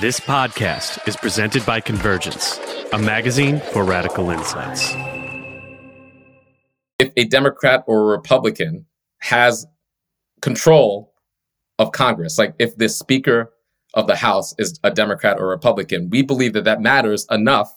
This podcast is presented by Convergence, a magazine for radical insights. If a Democrat or a Republican has control of Congress, like if the Speaker of the House is a Democrat or Republican, we believe that that matters enough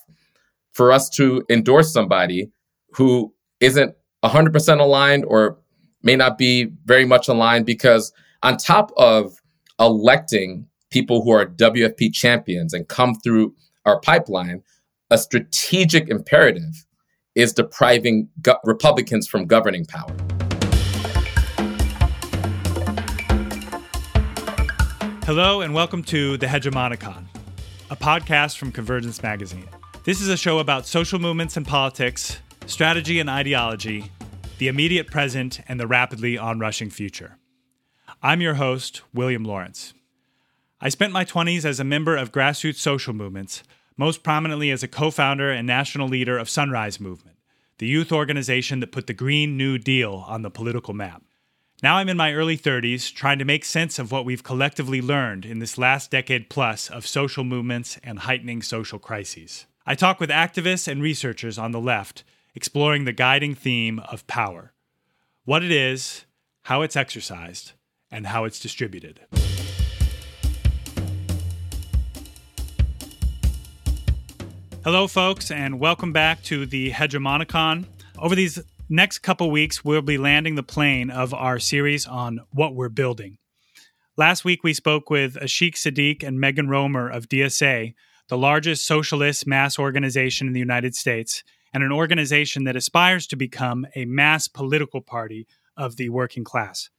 for us to endorse somebody who isn't 100% aligned or may not be very much aligned because on top of electing people who are WFP champions and come through our pipeline, a strategic imperative is depriving go- Republicans from governing power. Hello, and welcome to The Hegemonicon, a podcast from Convergence Magazine. This is a show about social movements and politics, strategy and ideology, the immediate present, and the rapidly onrushing future. I'm your host, William Lawrence. I spent my 20s as a member of grassroots social movements, most prominently as a co founder and national leader of Sunrise Movement, the youth organization that put the Green New Deal on the political map. Now I'm in my early 30s, trying to make sense of what we've collectively learned in this last decade plus of social movements and heightening social crises. I talk with activists and researchers on the left, exploring the guiding theme of power what it is, how it's exercised, and how it's distributed. Hello, folks, and welcome back to the Hegemonicon. Over these next couple weeks, we'll be landing the plane of our series on what we're building. Last week, we spoke with Ashik Siddique and Megan Romer of DSA, the largest socialist mass organization in the United States, and an organization that aspires to become a mass political party of the working class.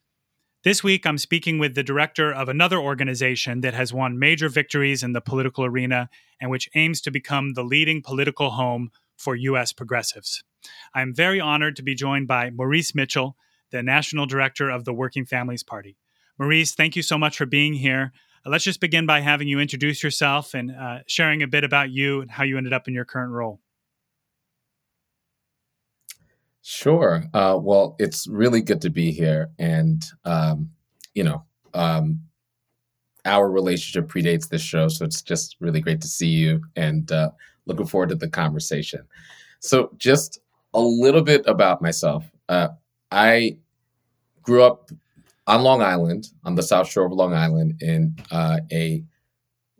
This week, I'm speaking with the director of another organization that has won major victories in the political arena and which aims to become the leading political home for U.S. progressives. I'm very honored to be joined by Maurice Mitchell, the national director of the Working Families Party. Maurice, thank you so much for being here. Uh, let's just begin by having you introduce yourself and uh, sharing a bit about you and how you ended up in your current role. Sure. Uh, well, it's really good to be here. And, um, you know, um, our relationship predates this show. So it's just really great to see you and uh, looking forward to the conversation. So, just a little bit about myself. Uh, I grew up on Long Island, on the South Shore of Long Island, in uh, a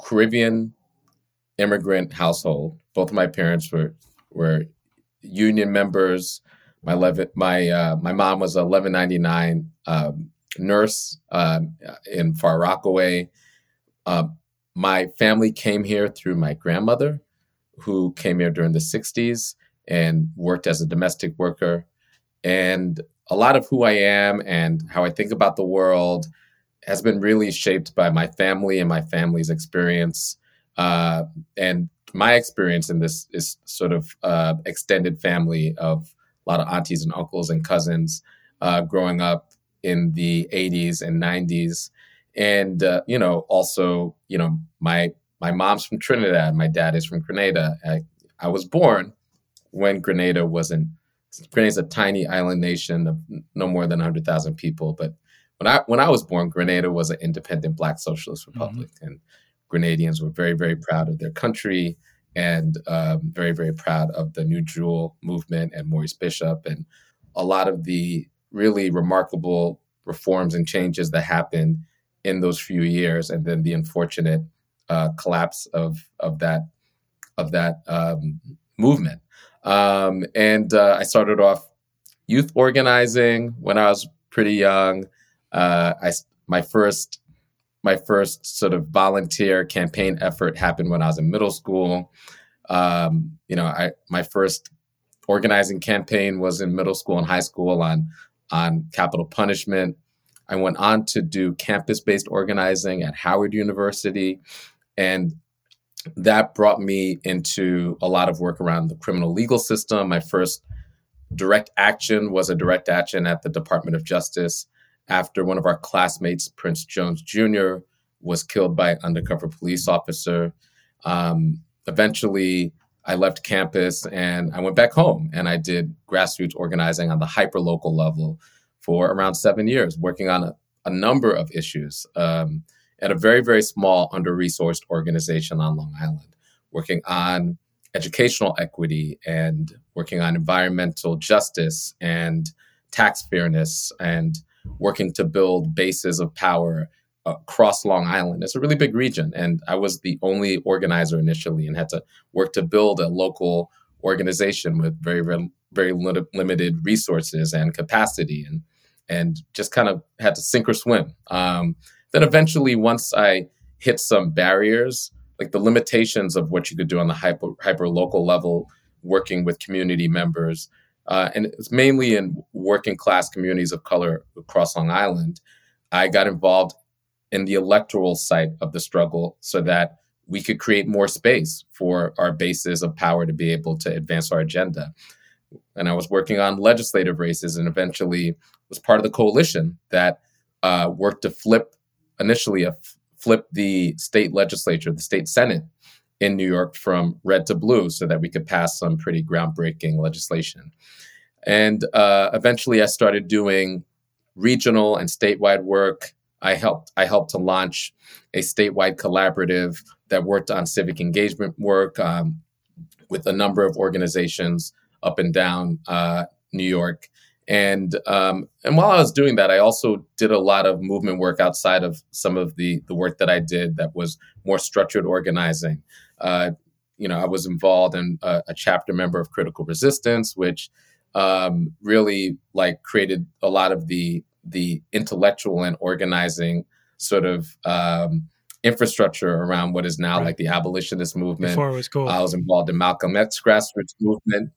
Caribbean immigrant household. Both of my parents were were union members my eleven, my uh, my mom was a 1199 um, nurse uh, in Far Rockaway. Uh, my family came here through my grandmother, who came here during the 60s and worked as a domestic worker. And a lot of who I am and how I think about the world has been really shaped by my family and my family's experience. Uh, and my experience in this is sort of uh, extended family of a lot of aunties and uncles and cousins uh, growing up in the 80s and 90s. And, uh, you know, also, you know, my my mom's from Trinidad. My dad is from Grenada. I, I was born when Grenada wasn't. Grenada's a tiny island nation of no more than 100,000 people. But when I when I was born, Grenada was an independent Black socialist mm-hmm. republic, mm-hmm. and Grenadians were very very proud of their country and um, very, very proud of the New Jewel movement and Maurice Bishop and a lot of the really remarkable reforms and changes that happened in those few years, and then the unfortunate uh, collapse of of that of that um, movement. Um, and uh, I started off youth organizing when I was pretty young. Uh, I my first my first sort of volunteer campaign effort happened when I was in middle school. Um, you know, I my first organizing campaign was in middle school and high school on on capital punishment. I went on to do campus based organizing at Howard University, and that brought me into a lot of work around the criminal legal system. My first direct action was a direct action at the Department of Justice after one of our classmates, Prince Jones Jr., was killed by an undercover police officer. Um, eventually, I left campus and I went back home and I did grassroots organizing on the hyper local level for around seven years, working on a, a number of issues, um, at a very, very small, under resourced organization on Long Island, working on educational equity and working on environmental justice and tax fairness and working to build bases of power across Long Island. It's a really big region. And I was the only organizer initially and had to work to build a local organization with very, very, very limited resources and capacity and and just kind of had to sink or swim. Um, then eventually, once I hit some barriers, like the limitations of what you could do on the hyper, hyper local level, working with community members, uh, and it's mainly in working class communities of color across Long Island. I got involved in the electoral side of the struggle so that we could create more space for our bases of power to be able to advance our agenda. And I was working on legislative races and eventually was part of the coalition that uh, worked to flip, initially, a f- flip the state legislature, the state senate in New York from red to blue so that we could pass some pretty groundbreaking legislation. And uh, eventually I started doing regional and statewide work. I helped I helped to launch a statewide collaborative that worked on civic engagement work um, with a number of organizations up and down uh, New York. And um, and while I was doing that, I also did a lot of movement work outside of some of the the work that I did that was more structured organizing. Uh, you know, I was involved in a, a, chapter member of Critical Resistance, which um, really like created a lot of the the intellectual and organizing sort of um, infrastructure around what is now right. like the abolitionist movement. Before it was cool. I was involved in Malcolm X grassroots movement,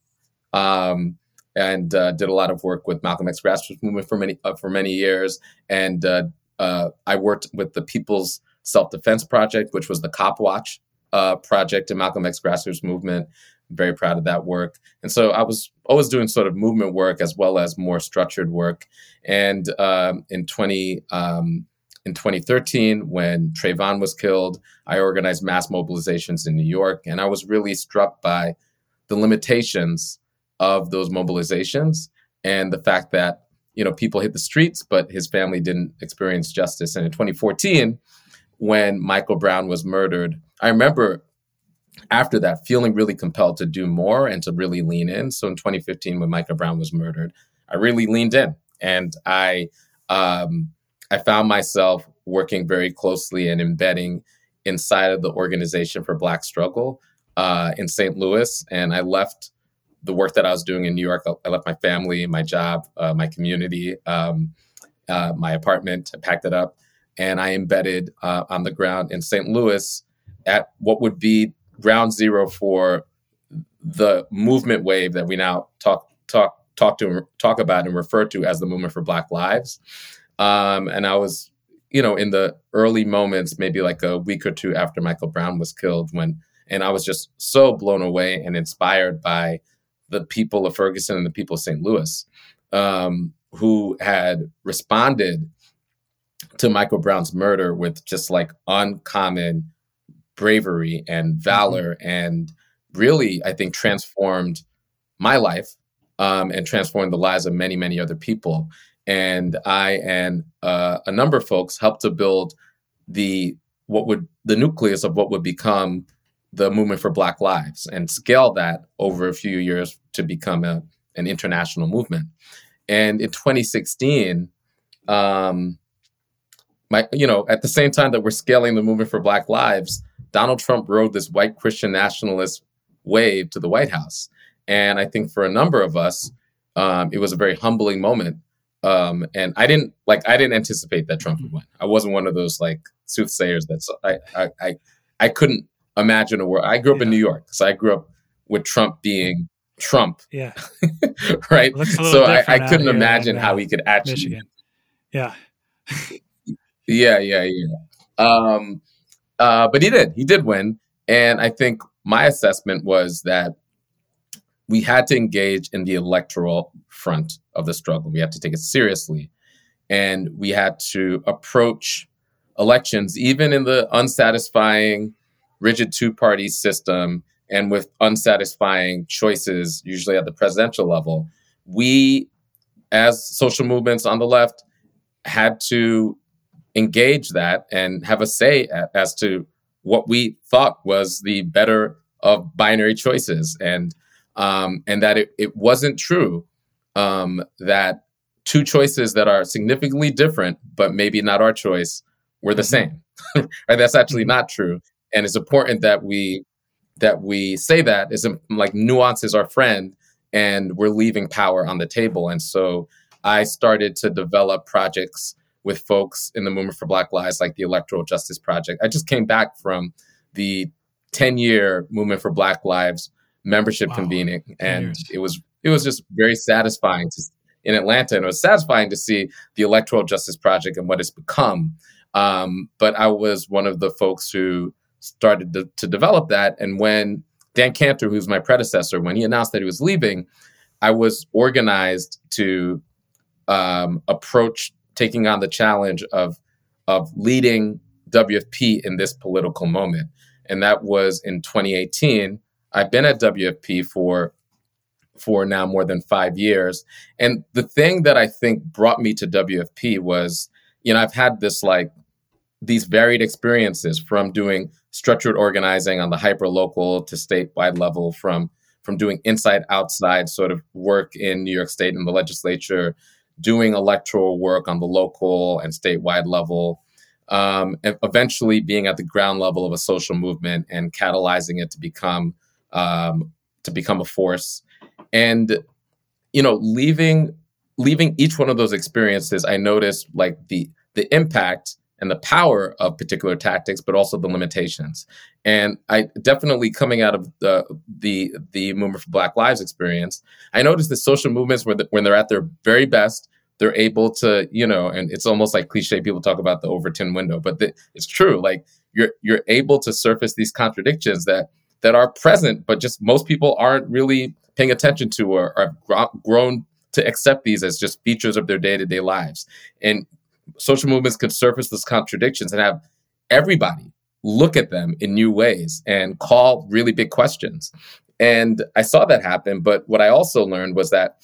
um, and uh, did a lot of work with Malcolm X grassroots movement for many uh, for many years. And uh, uh I worked with the People's Self Defense Project, which was the Cop Watch uh, project in Malcolm X grassroots movement. very proud of that work. And so I was always doing sort of movement work as well as more structured work. And um, in 20 um, in 2013, when Trayvon was killed, I organized mass mobilizations in New York, and I was really struck by the limitations of those mobilizations and the fact that you know people hit the streets, but his family didn't experience justice. And in 2014, when Michael Brown was murdered, I remember after that feeling really compelled to do more and to really lean in. So in 2015, when Micah Brown was murdered, I really leaned in and I um, I found myself working very closely and embedding inside of the organization for Black Struggle uh, in St. Louis. And I left the work that I was doing in New York. I left my family, my job, uh, my community, um, uh, my apartment. I packed it up and I embedded uh, on the ground in St. Louis at what would be ground zero for the movement wave that we now talk talk talk to talk about and refer to as the movement for Black Lives. Um, and I was, you know, in the early moments, maybe like a week or two after Michael Brown was killed, when, and I was just so blown away and inspired by the people of Ferguson and the people of St. Louis um, who had responded to Michael Brown's murder with just like uncommon bravery and valor mm-hmm. and really, I think, transformed my life um, and transformed the lives of many, many other people and I and uh, a number of folks helped to build the what would the nucleus of what would become the movement for Black Lives and scale that over a few years to become a, an international movement. And in 2016, um, my you know at the same time that we're scaling the movement for Black Lives, Donald Trump rode this white Christian nationalist wave to the White House, and I think for a number of us, um, it was a very humbling moment um, and I didn't like I didn't anticipate that Trump would win. I wasn't one of those like soothsayers that I I I, I couldn't imagine a world. I grew up yeah. in New York, so I grew up with Trump being Trump. Yeah. right. so I, I couldn't imagine how he could actually. Michigan. Yeah. yeah, yeah, yeah. Um, uh, but he did. He did win, and I think my assessment was that we had to engage in the electoral front of the struggle. We had to take it seriously. And we had to approach elections, even in the unsatisfying, rigid two party system and with unsatisfying choices, usually at the presidential level. We, as social movements on the left, had to engage that and have a say as to what we thought was the better of binary choices and um, and that it, it wasn't true um, that two choices that are significantly different but maybe not our choice were the mm-hmm. same right that's actually mm-hmm. not true and it's important that we that we say that is like nuance is our friend and we're leaving power on the table and so i started to develop projects with folks in the movement for black lives like the electoral justice project. I just came back from the 10 year movement for black lives membership wow. convening and it was it was just very satisfying to in atlanta and it was satisfying to see the electoral justice project and what it's become. Um, but i was one of the folks who started to, to develop that and when dan cantor who's my predecessor when he announced that he was leaving i was organized to um, approach taking on the challenge of of leading wfp in this political moment and that was in 2018. I've been at WFP for for now more than five years. And the thing that I think brought me to WFP was, you know, I've had this like these varied experiences from doing structured organizing on the hyper local to statewide level, from from doing inside outside sort of work in New York State and the legislature, doing electoral work on the local and statewide level, um, eventually being at the ground level of a social movement and catalyzing it to become um, to become a force. And you know leaving leaving each one of those experiences i noticed like the the impact and the power of particular tactics but also the limitations. And i definitely coming out of the the the movement for black lives experience i noticed that social movements when, the, when they're at their very best they're able to you know and it's almost like cliche people talk about the overton window but the, it's true. Like you're you're able to surface these contradictions that that are present but just most people aren't really paying attention to or are grown to accept these as just features of their day-to-day lives. And social movements can surface those contradictions and have everybody look at them in new ways and call really big questions. And i saw that happen but what i also learned was that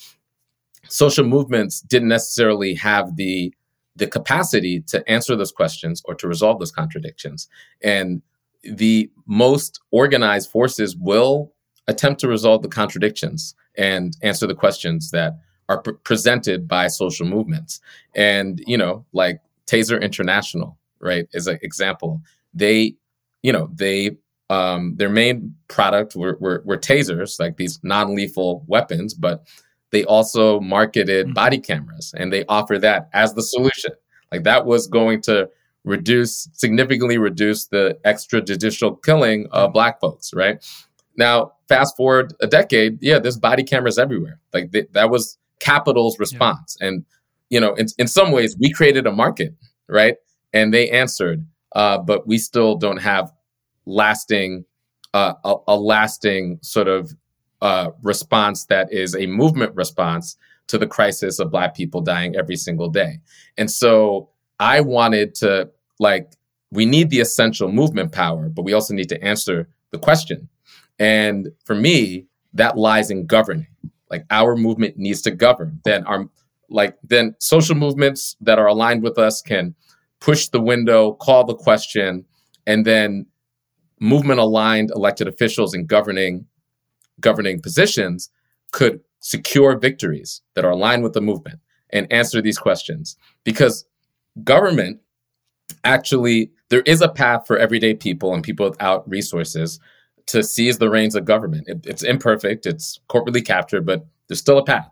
social movements didn't necessarily have the the capacity to answer those questions or to resolve those contradictions. And the most organized forces will attempt to resolve the contradictions and answer the questions that are pre- presented by social movements and you know like taser international right is an example they you know they um, their main product were, were, were tasers like these non-lethal weapons but they also marketed mm-hmm. body cameras and they offer that as the solution. Like that was going to reduce, significantly reduce the extrajudicial killing of black folks, right? Now, fast forward a decade, yeah, there's body cameras everywhere. Like th- that was Capital's response. Yeah. And, you know, in, in some ways, we created a market, right? And they answered, uh, but we still don't have lasting, uh, a, a lasting sort of uh, response that is a movement response to the crisis of Black people dying every single day. And so I wanted to, like, we need the essential movement power, but we also need to answer the question. And for me, that lies in governing. Like, our movement needs to govern. Then, our, like, then social movements that are aligned with us can push the window, call the question, and then movement aligned elected officials in governing governing positions could secure victories that are aligned with the movement and answer these questions. Because government actually, there is a path for everyday people and people without resources to seize the reins of government. It, it's imperfect, it's corporately captured, but there's still a path.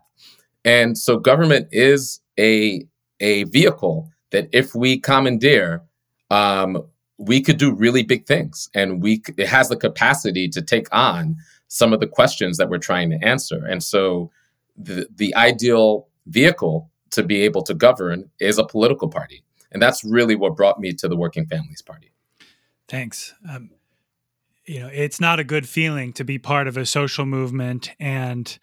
And so government is a, a vehicle that if we commandeer, um, we could do really big things and we it has the capacity to take on some of the questions that we're trying to answer. And so the, the ideal vehicle to be able to govern is a political party. And that's really what brought me to the Working Families Party. Thanks. Um, you know, it's not a good feeling to be part of a social movement and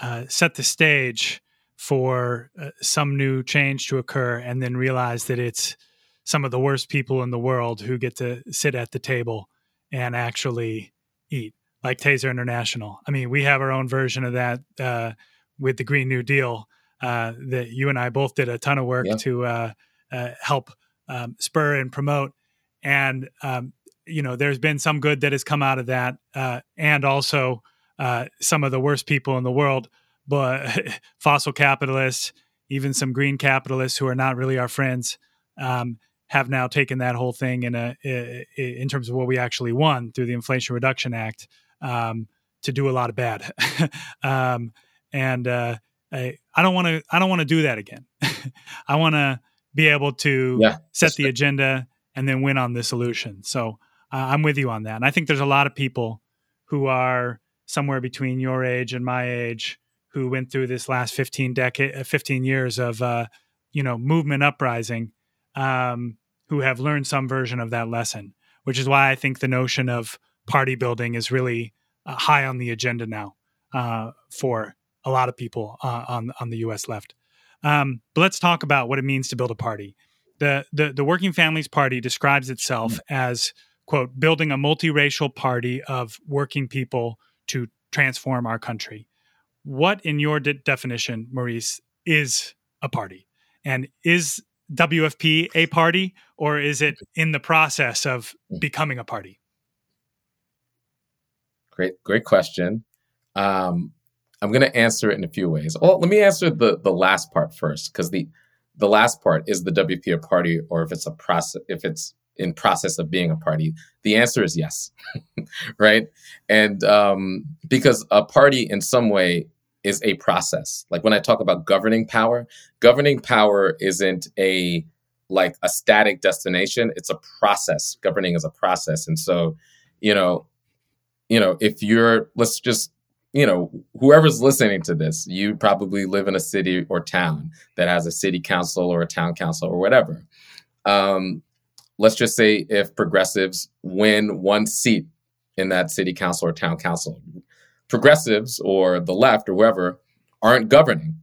uh, set the stage for uh, some new change to occur and then realize that it's some of the worst people in the world who get to sit at the table and actually eat like Taser International. I mean, we have our own version of that uh, with the Green New Deal uh, that you and I both did a ton of work yeah. to uh, uh help um, spur and promote. And um, you know, there's been some good that has come out of that, uh, and also uh, some of the worst people in the world, but fossil capitalists, even some green capitalists who are not really our friends, um, have now taken that whole thing in a in terms of what we actually won through the Inflation Reduction Act um, to do a lot of bad. um, and uh, I, I don't want to I don't want to do that again. I want to be able to yeah, set the agenda and then win on the solution. So uh, I'm with you on that. And I think there's a lot of people who are somewhere between your age and my age who went through this last 15 decade uh, 15 years of uh, you know movement uprising um, who have learned some version of that lesson which is why i think the notion of party building is really uh, high on the agenda now uh, for a lot of people uh, on on the us left um, but let's talk about what it means to build a party the the, the working families party describes itself mm-hmm. as quote building a multiracial party of working people to transform our country. What, in your de- definition, Maurice, is a party? And is WFP a party, or is it in the process of becoming a party? Great, great question. Um, I'm going to answer it in a few ways. Well, let me answer the the last part first, because the the last part is the WP a party, or if it's a process, if it's in process of being a party? The answer is yes, right? And um, because a party in some way is a process. Like when I talk about governing power, governing power isn't a like a static destination. It's a process. Governing is a process. And so, you know, you know, if you're let's just you know, whoever's listening to this, you probably live in a city or town that has a city council or a town council or whatever. Um, let's just say if progressives win one seat in that city council or town council, progressives or the left or whoever aren't governing,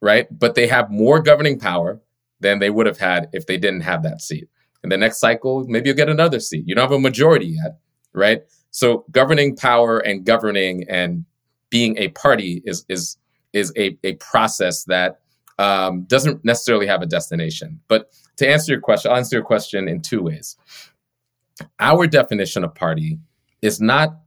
right? But they have more governing power than they would have had if they didn't have that seat. In the next cycle, maybe you'll get another seat. You don't have a majority yet, right? So governing power and governing and being a party is is is a, a process that um, doesn't necessarily have a destination. But to answer your question, I'll answer your question in two ways. Our definition of party is not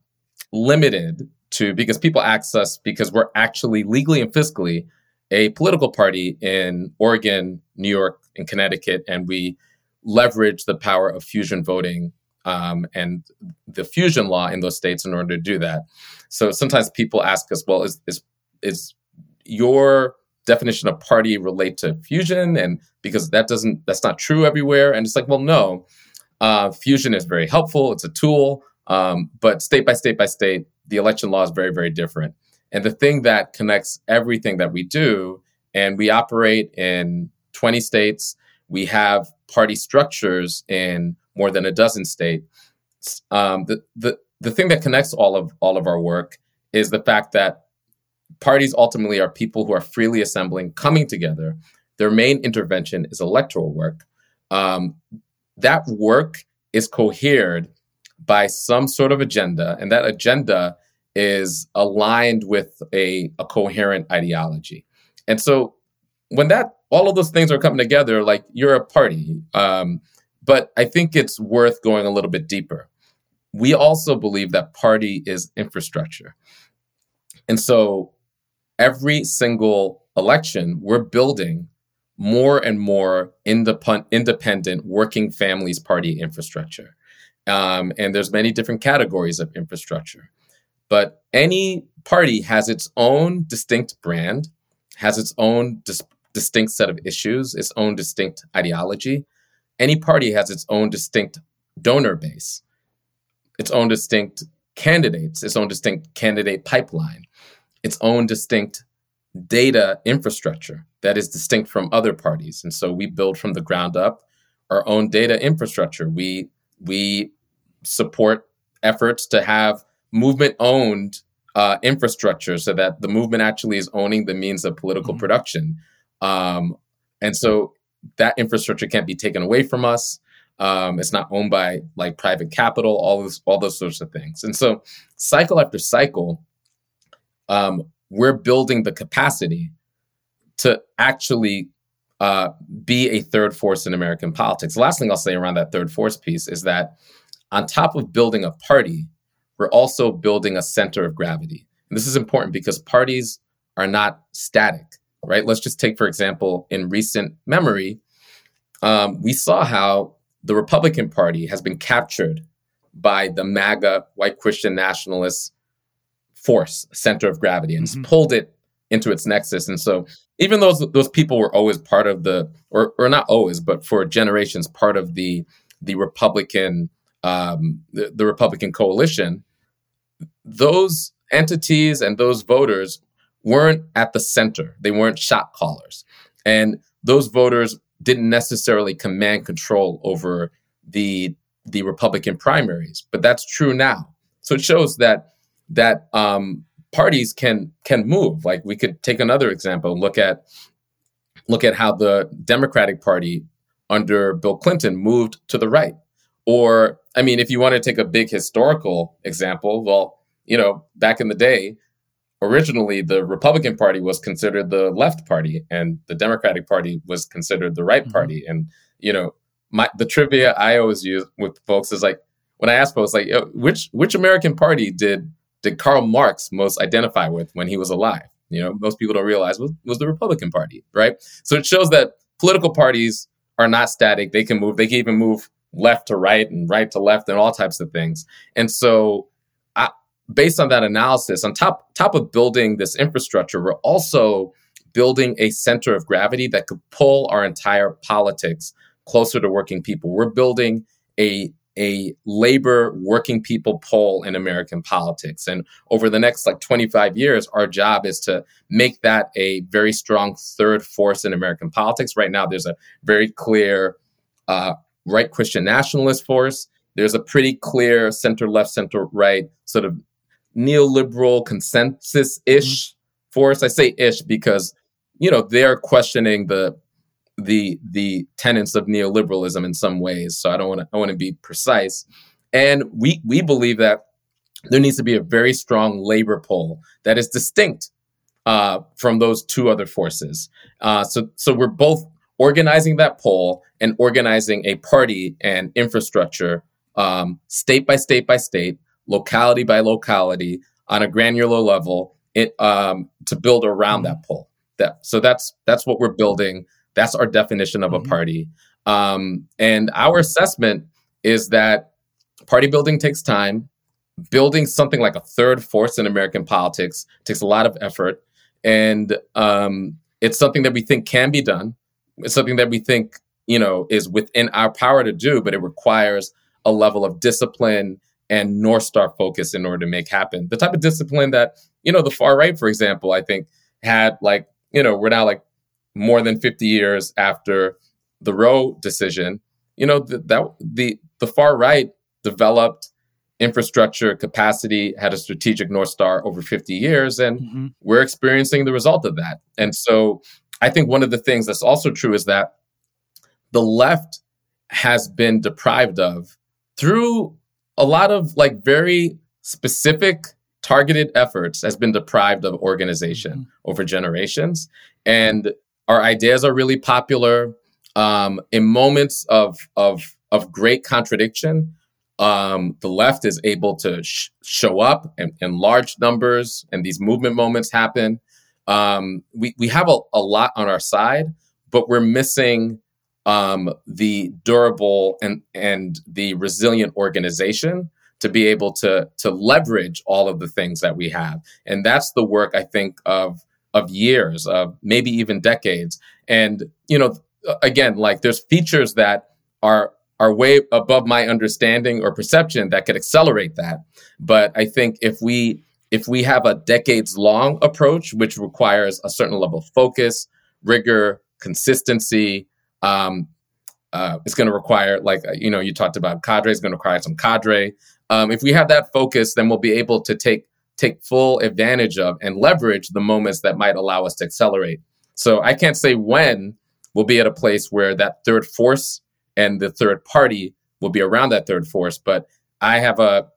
limited to because people ask us because we're actually legally and fiscally a political party in Oregon, New York, and Connecticut, and we leverage the power of fusion voting um, and the fusion law in those states in order to do that. So sometimes people ask us, "Well, is is is your definition of party relate to fusion? And because that doesn't that's not true everywhere. And it's like well no uh, fusion is very helpful. It's a tool. Um, but state by state by state the election law is very very different. And the thing that connects everything that we do and we operate in 20 states we have party structures in more than a dozen states. Um, the, the, the thing that connects all of all of our work is the fact that parties ultimately are people who are freely assembling, coming together. Their main intervention is electoral work. Um, that work is cohered by some sort of agenda, and that agenda is aligned with a, a coherent ideology. And so when that all of those things are coming together, like you're a party. Um, but I think it's worth going a little bit deeper. We also believe that party is infrastructure. And so every single election, we're building more and more independent, independent working families party infrastructure. Um, and there's many different categories of infrastructure. But any party has its own distinct brand, has its own dis- distinct set of issues, its own distinct ideology. Any party has its own distinct donor base, its own distinct candidates, its own distinct candidate pipeline its own distinct data infrastructure that is distinct from other parties. And so we build from the ground up our own data infrastructure. We we support efforts to have movement owned uh, infrastructure so that the movement actually is owning the means of political mm-hmm. production. Um, and so that infrastructure can't be taken away from us. Um, it's not owned by like private capital, all those all those sorts of things. And so cycle after cycle, um, we're building the capacity to actually uh, be a third force in American politics. The last thing I'll say around that third force piece is that on top of building a party, we're also building a center of gravity. And this is important because parties are not static, right? Let's just take, for example, in recent memory, um, we saw how the Republican Party has been captured by the MAGA white Christian nationalist force, center of gravity, and mm-hmm. pulled it into its nexus. And so, even those, those people were always part of the, or, or not always, but for generations, part of the the Republican um, the, the Republican coalition, those entities and those voters weren't at the center. They weren't shot callers, and those voters didn't necessarily command control over the the Republican primaries. But that's true now. So it shows that that um, parties can can move. Like we could take another example. Look at look at how the Democratic Party under Bill Clinton moved to the right. Or I mean, if you want to take a big historical example, well, you know, back in the day, originally the Republican Party was considered the left party, and the Democratic Party was considered the right mm-hmm. party. And you know, my the trivia I always use with folks is like when I ask folks like, which which American Party did did Karl Marx most identify with when he was alive? You know, most people don't realize was, was the Republican Party, right? So it shows that political parties are not static; they can move. They can even move left to right and right to left and all types of things. And so, I, based on that analysis, on top top of building this infrastructure, we're also building a center of gravity that could pull our entire politics closer to working people. We're building a a labor working people pole in American politics. And over the next like 25 years, our job is to make that a very strong third force in American politics. Right now, there's a very clear uh, right Christian nationalist force. There's a pretty clear center left, center right sort of neoliberal consensus ish mm-hmm. force. I say ish because, you know, they're questioning the the the tenets of neoliberalism in some ways. So I don't want to I want to be precise. And we we believe that there needs to be a very strong labor pole that is distinct uh, from those two other forces. Uh, so so we're both organizing that pole and organizing a party and infrastructure um, state by state by state, locality by locality, on a granular level, it, um, to build around that pole. That so that's that's what we're building. That's our definition of mm-hmm. a party. Um, and our assessment is that party building takes time. Building something like a third force in American politics takes a lot of effort. And um, it's something that we think can be done. It's something that we think, you know, is within our power to do, but it requires a level of discipline and North Star focus in order to make happen. The type of discipline that, you know, the far right, for example, I think had like, you know, we're now like more than 50 years after the Roe decision, you know, the, that the the far right developed infrastructure capacity, had a strategic north star over 50 years, and mm-hmm. we're experiencing the result of that. And so, I think one of the things that's also true is that the left has been deprived of through a lot of like very specific targeted efforts has been deprived of organization mm-hmm. over generations and our ideas are really popular. Um, in moments of of of great contradiction, um, the left is able to sh- show up in, in, large numbers, and these movement moments happen. Um, we we have a, a, lot on our side, but we're missing um, the durable and and the resilient organization to be able to to leverage all of the things that we have, and that's the work I think of of years, of maybe even decades. And you know, again, like there's features that are are way above my understanding or perception that could accelerate that. But I think if we if we have a decades long approach, which requires a certain level of focus, rigor, consistency, um, uh, it's going to require, like, you know, you talked about cadre, is going to require some cadre. Um, if we have that focus, then we'll be able to take take full advantage of and leverage the moments that might allow us to accelerate. So I can't say when we'll be at a place where that third force and the third party will be around that third force, but I have a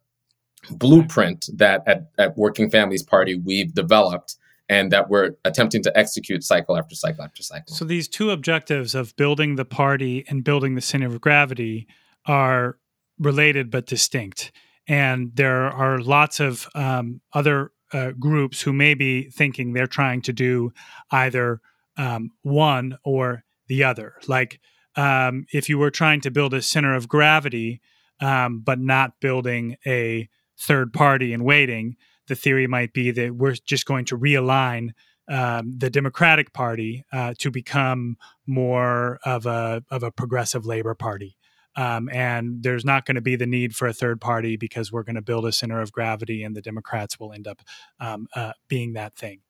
blueprint that at, at Working Families Party we've developed and that we're attempting to execute cycle after cycle after cycle. So these two objectives of building the party and building the center of gravity are related but distinct. And there are lots of um, other uh, groups who may be thinking they're trying to do either um, one or the other. Like um, if you were trying to build a center of gravity, um, but not building a third party and waiting, the theory might be that we're just going to realign um, the Democratic Party uh, to become more of a of a progressive labor party. Um, and there's not going to be the need for a third party because we're going to build a center of gravity, and the Democrats will end up um, uh, being that thing.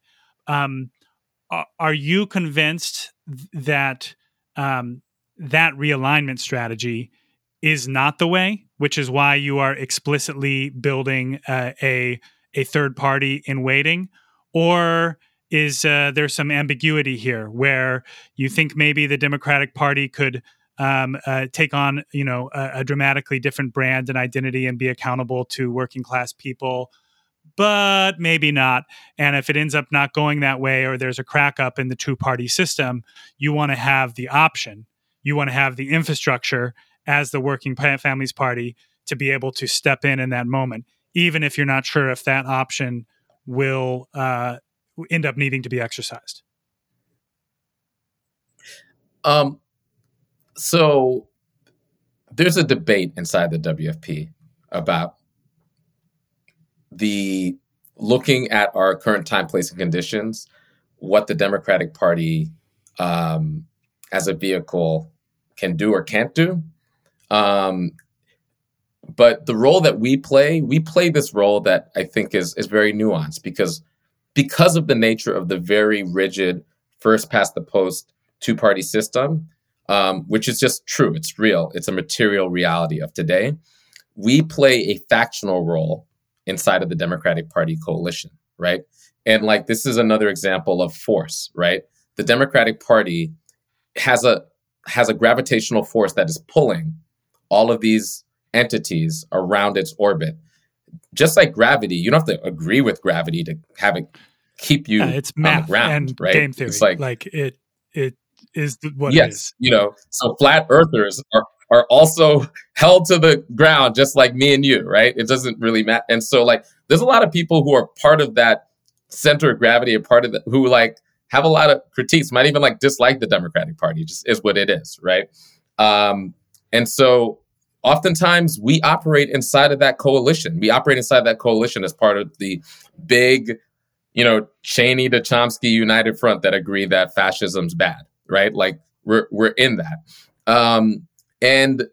Um, are you convinced that um, that realignment strategy is not the way, which is why you are explicitly building uh, a a third party in waiting, or is uh, there some ambiguity here where you think maybe the Democratic Party could um, uh, take on you know a, a, dramatically different brand and identity and be accountable to working class people. But maybe not. And if it ends up not going that way or there's a crack up in the two party system you want to have the option. You want to have the infrastructure as the working families party to be able to step in in that moment even if you're not sure if that option will uh, end up needing to be exercised. Um so there's a debate inside the WFP about the looking at our current time, place, and conditions, what the Democratic Party um, as a vehicle can do or can't do. Um, but the role that we play, we play this role that I think is is very nuanced because because of the nature of the very rigid first past the post two party system um, which is just true. It's real. It's a material reality of today. We play a factional role inside of the Democratic Party coalition, right? And like this is another example of force, right? The Democratic Party has a has a gravitational force that is pulling all of these entities around its orbit. Just like gravity, you don't have to agree with gravity to have it keep you it's math on the ground, and right? Game theory. It's like like it it is what yes, you know, so flat earthers are are also held to the ground just like me and you, right? It doesn't really matter. And so like there's a lot of people who are part of that center of gravity, a part of that who like have a lot of critiques, might even like dislike the Democratic Party, just is what it is, right? Um, and so oftentimes we operate inside of that coalition. We operate inside that coalition as part of the big, you know, Cheney to Chomsky United Front that agree that fascism's bad right? Like we're we're in that. Um, and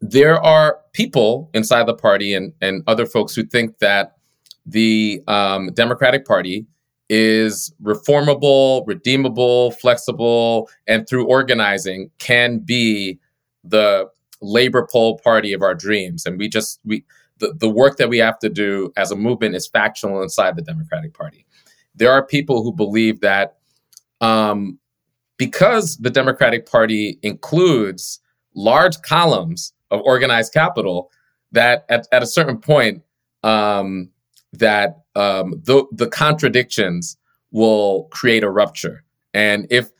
there are people inside the party and, and other folks who think that the um, Democratic Party is reformable, redeemable, flexible, and through organizing can be the labor pole party of our dreams. And we just we the, the work that we have to do as a movement is factional inside the Democratic Party. There are people who believe that um, because the Democratic Party includes large columns of organized capital, that at, at a certain point, um, that um, the, the contradictions will create a rupture. And if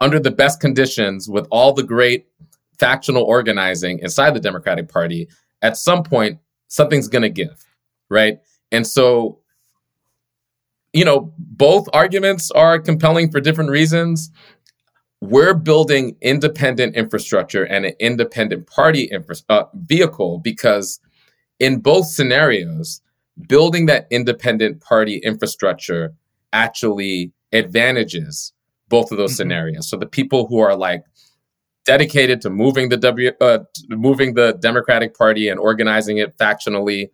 under the best conditions, with all the great factional organizing inside the Democratic Party, at some point, something's going to give, right? And so, you know, both arguments are compelling for different reasons we're building independent infrastructure and an independent party infra- uh, vehicle because in both scenarios, building that independent party infrastructure actually advantages both of those mm-hmm. scenarios. So the people who are like dedicated to moving the W, uh, moving the Democratic Party and organizing it factionally,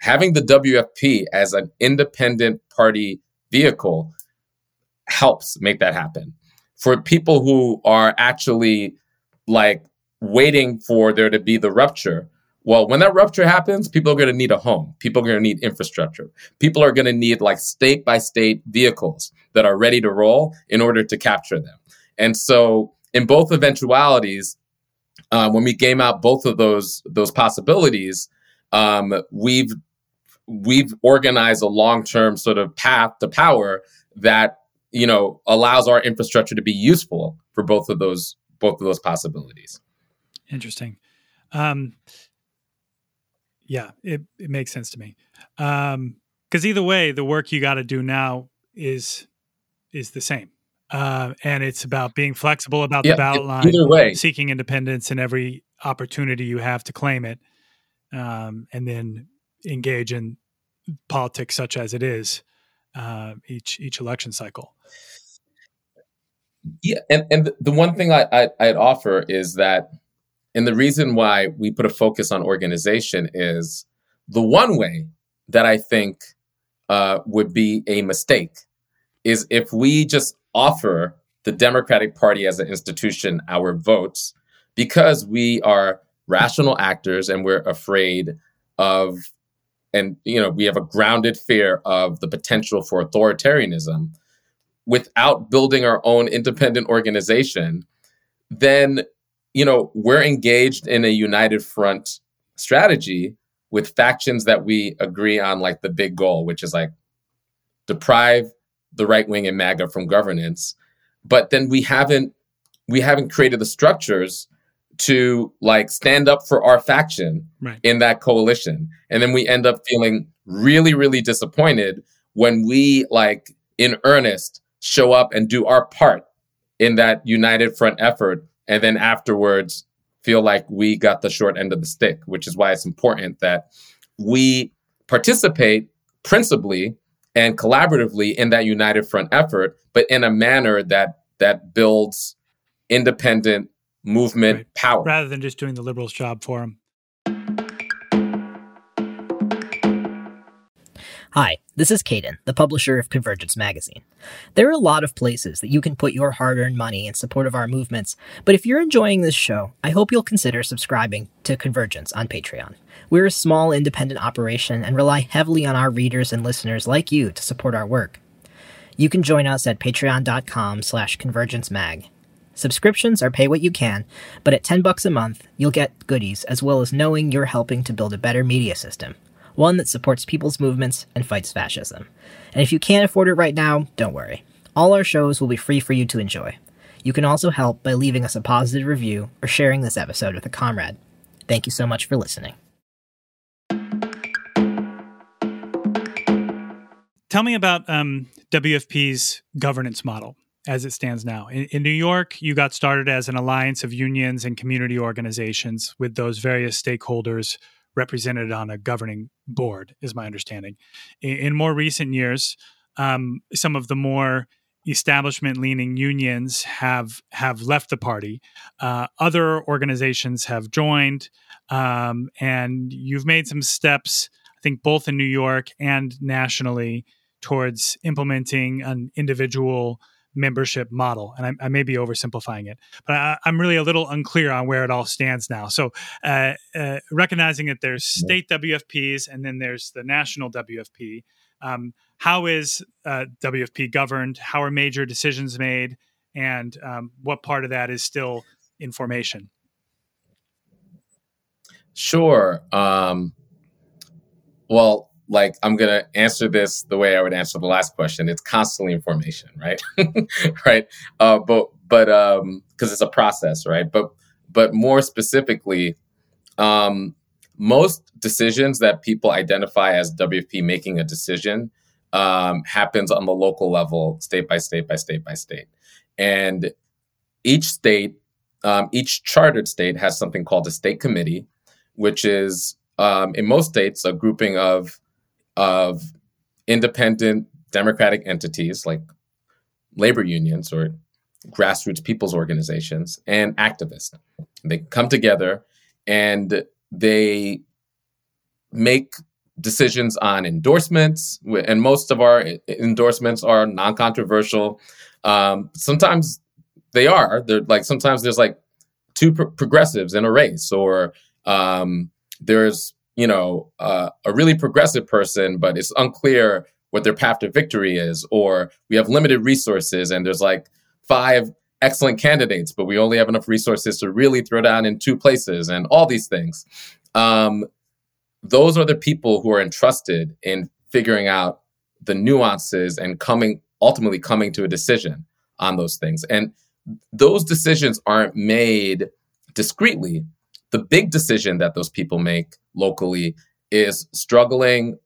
having the WFP as an independent party vehicle helps make that happen for people who are actually like waiting for there to be the rupture. Well, when that rupture happens, people are going to need a home. People are going to need infrastructure. People are going to need like state by state vehicles that are ready to roll in order to capture them. And so, in both eventualities, uh, when we game out both of those those possibilities, um, we've we've organized a long-term sort of path to power that you know allows our infrastructure to be useful for both of those both of those possibilities. Interesting. Um yeah it, it makes sense to me. Um because either way the work you got to do now is is the same. Uh, and it's about being flexible about yeah, the ballot line either way. seeking independence in every opportunity you have to claim it um, and then engage in politics such as it is uh, each each election cycle. Yeah, and and the one thing I, I I'd offer is that, and the reason why we put a focus on organization is the one way that I think uh, would be a mistake is if we just offer the Democratic Party as an institution our votes because we are rational actors and we're afraid of and you know we have a grounded fear of the potential for authoritarianism without building our own independent organization then you know we're engaged in a united front strategy with factions that we agree on like the big goal which is like deprive the right wing and maga from governance. But then we haven't we haven't created the structures to like stand up for our faction right. in that coalition. And then we end up feeling really, really disappointed when we like in earnest show up and do our part in that united front effort. And then afterwards feel like we got the short end of the stick, which is why it's important that we participate principally and collaboratively in that united front effort, but in a manner that that builds independent movement right. power. Rather than just doing the liberals' job for them. Hi, this is Cayden, the publisher of Convergence Magazine. There are a lot of places that you can put your hard earned money in support of our movements, but if you're enjoying this show, I hope you'll consider subscribing to Convergence on Patreon. We're a small independent operation and rely heavily on our readers and listeners like you to support our work. You can join us at patreon.com slash convergencemag. Subscriptions are pay what you can, but at 10 bucks a month, you'll get goodies as well as knowing you're helping to build a better media system, one that supports people's movements and fights fascism. And if you can't afford it right now, don't worry. All our shows will be free for you to enjoy. You can also help by leaving us a positive review or sharing this episode with a comrade. Thank you so much for listening. Tell me about um, WFP's governance model as it stands now. In, in, New York, you got started as an alliance of unions and community organizations with those various stakeholders represented on a governing board, is my understanding. In, in more recent years, um, some of the more establishment-leaning unions have have left the party. Uh, other organizations have joined, um, and you've made some steps. I think both in New York and nationally towards implementing an individual membership model. And I, I may be oversimplifying it, but I, am really a little unclear on where it all stands now. So, uh, uh, recognizing that there's state WFPs and then there's the national WFP, um, how is uh, WFP governed? How are major decisions made? And um, what part of that is still in formation? Sure. Um, well, like I'm gonna answer this the way I would answer the last question. It's constantly information, right? right. Uh, but but um, because it's a process, right? But but more specifically, um, most decisions that people identify as WFP making a decision um, happens on the local level, state by state by state by state, and each state, um, each chartered state has something called a state committee, which is um, in most states a grouping of of independent democratic entities like labor unions or grassroots people's organizations and activists. They come together and they make decisions on endorsements, and most of our endorsements are non-controversial. Um, sometimes they are. They're like sometimes there's like two pro- progressives in a race, or um, there's you know, uh, a really progressive person, but it's unclear what their path to victory is, or we have limited resources and there's like five excellent candidates, but we only have enough resources to really throw down in two places and all these things. Um, those are the people who are entrusted in figuring out the nuances and coming ultimately coming to a decision on those things. And those decisions aren't made discreetly. The big decision that those people make locally is struggling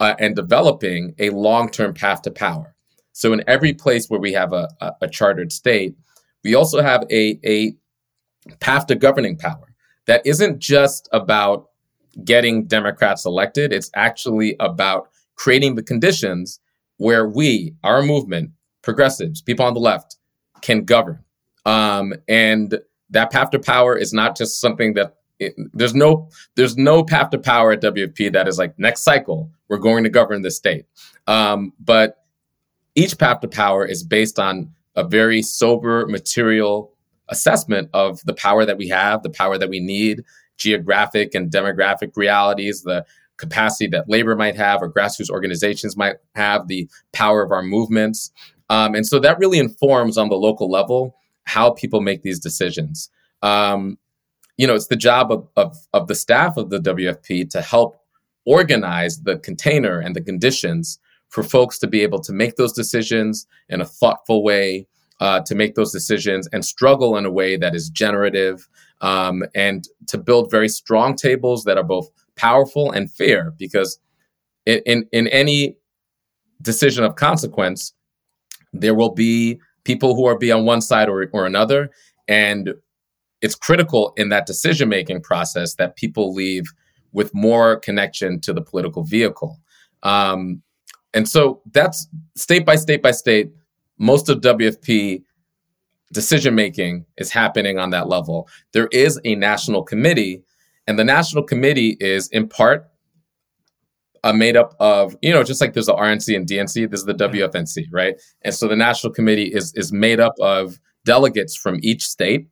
uh, and developing a long term path to power. So, in every place where we have a, a, a chartered state, we also have a, a path to governing power that isn't just about getting Democrats elected, it's actually about creating the conditions where we, our movement, progressives, people on the left, can govern. Um, and that path to power is not just something that it, there's no there's no path to power at WFP that is like next cycle we're going to govern the state. Um, but each path to power is based on a very sober material assessment of the power that we have, the power that we need, geographic and demographic realities, the capacity that labor might have or grassroots organizations might have, the power of our movements. Um, and so that really informs on the local level how people make these decisions. Um, you know, it's the job of, of, of the staff of the WFP to help organize the container and the conditions for folks to be able to make those decisions in a thoughtful way, uh, to make those decisions and struggle in a way that is generative, um, and to build very strong tables that are both powerful and fair. Because in, in, in any decision of consequence, there will be people who are be on one side or, or another. And it's critical in that decision making process that people leave with more connection to the political vehicle. Um, and so that's state by state by state. Most of WFP decision making is happening on that level. There is a national committee, and the national committee is in part uh, made up of, you know, just like there's the RNC and DNC, there's the WFNC, right? And so the national committee is is made up of delegates from each state.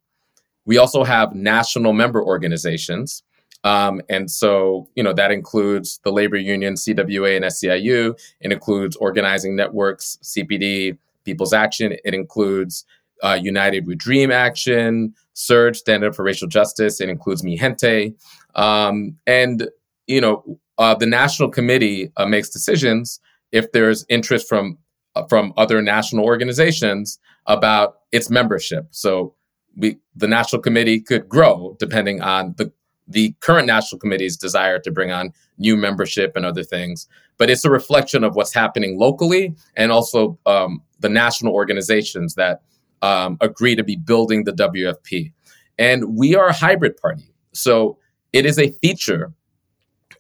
We also have national member organizations. Um, and so, you know, that includes the labor union, CWA and SEIU. It includes organizing networks, CPD, People's Action. It includes uh, United We Dream Action, SURJ, Stand Up for Racial Justice. It includes Mi Gente. Um, and, you know, uh, the national committee uh, makes decisions if there's interest from uh, from other national organizations about its membership. So we, the national committee could grow depending on the the current national committee's desire to bring on new membership and other things. But it's a reflection of what's happening locally and also um, the national organizations that um, agree to be building the WFP. And we are a hybrid party. So it is a feature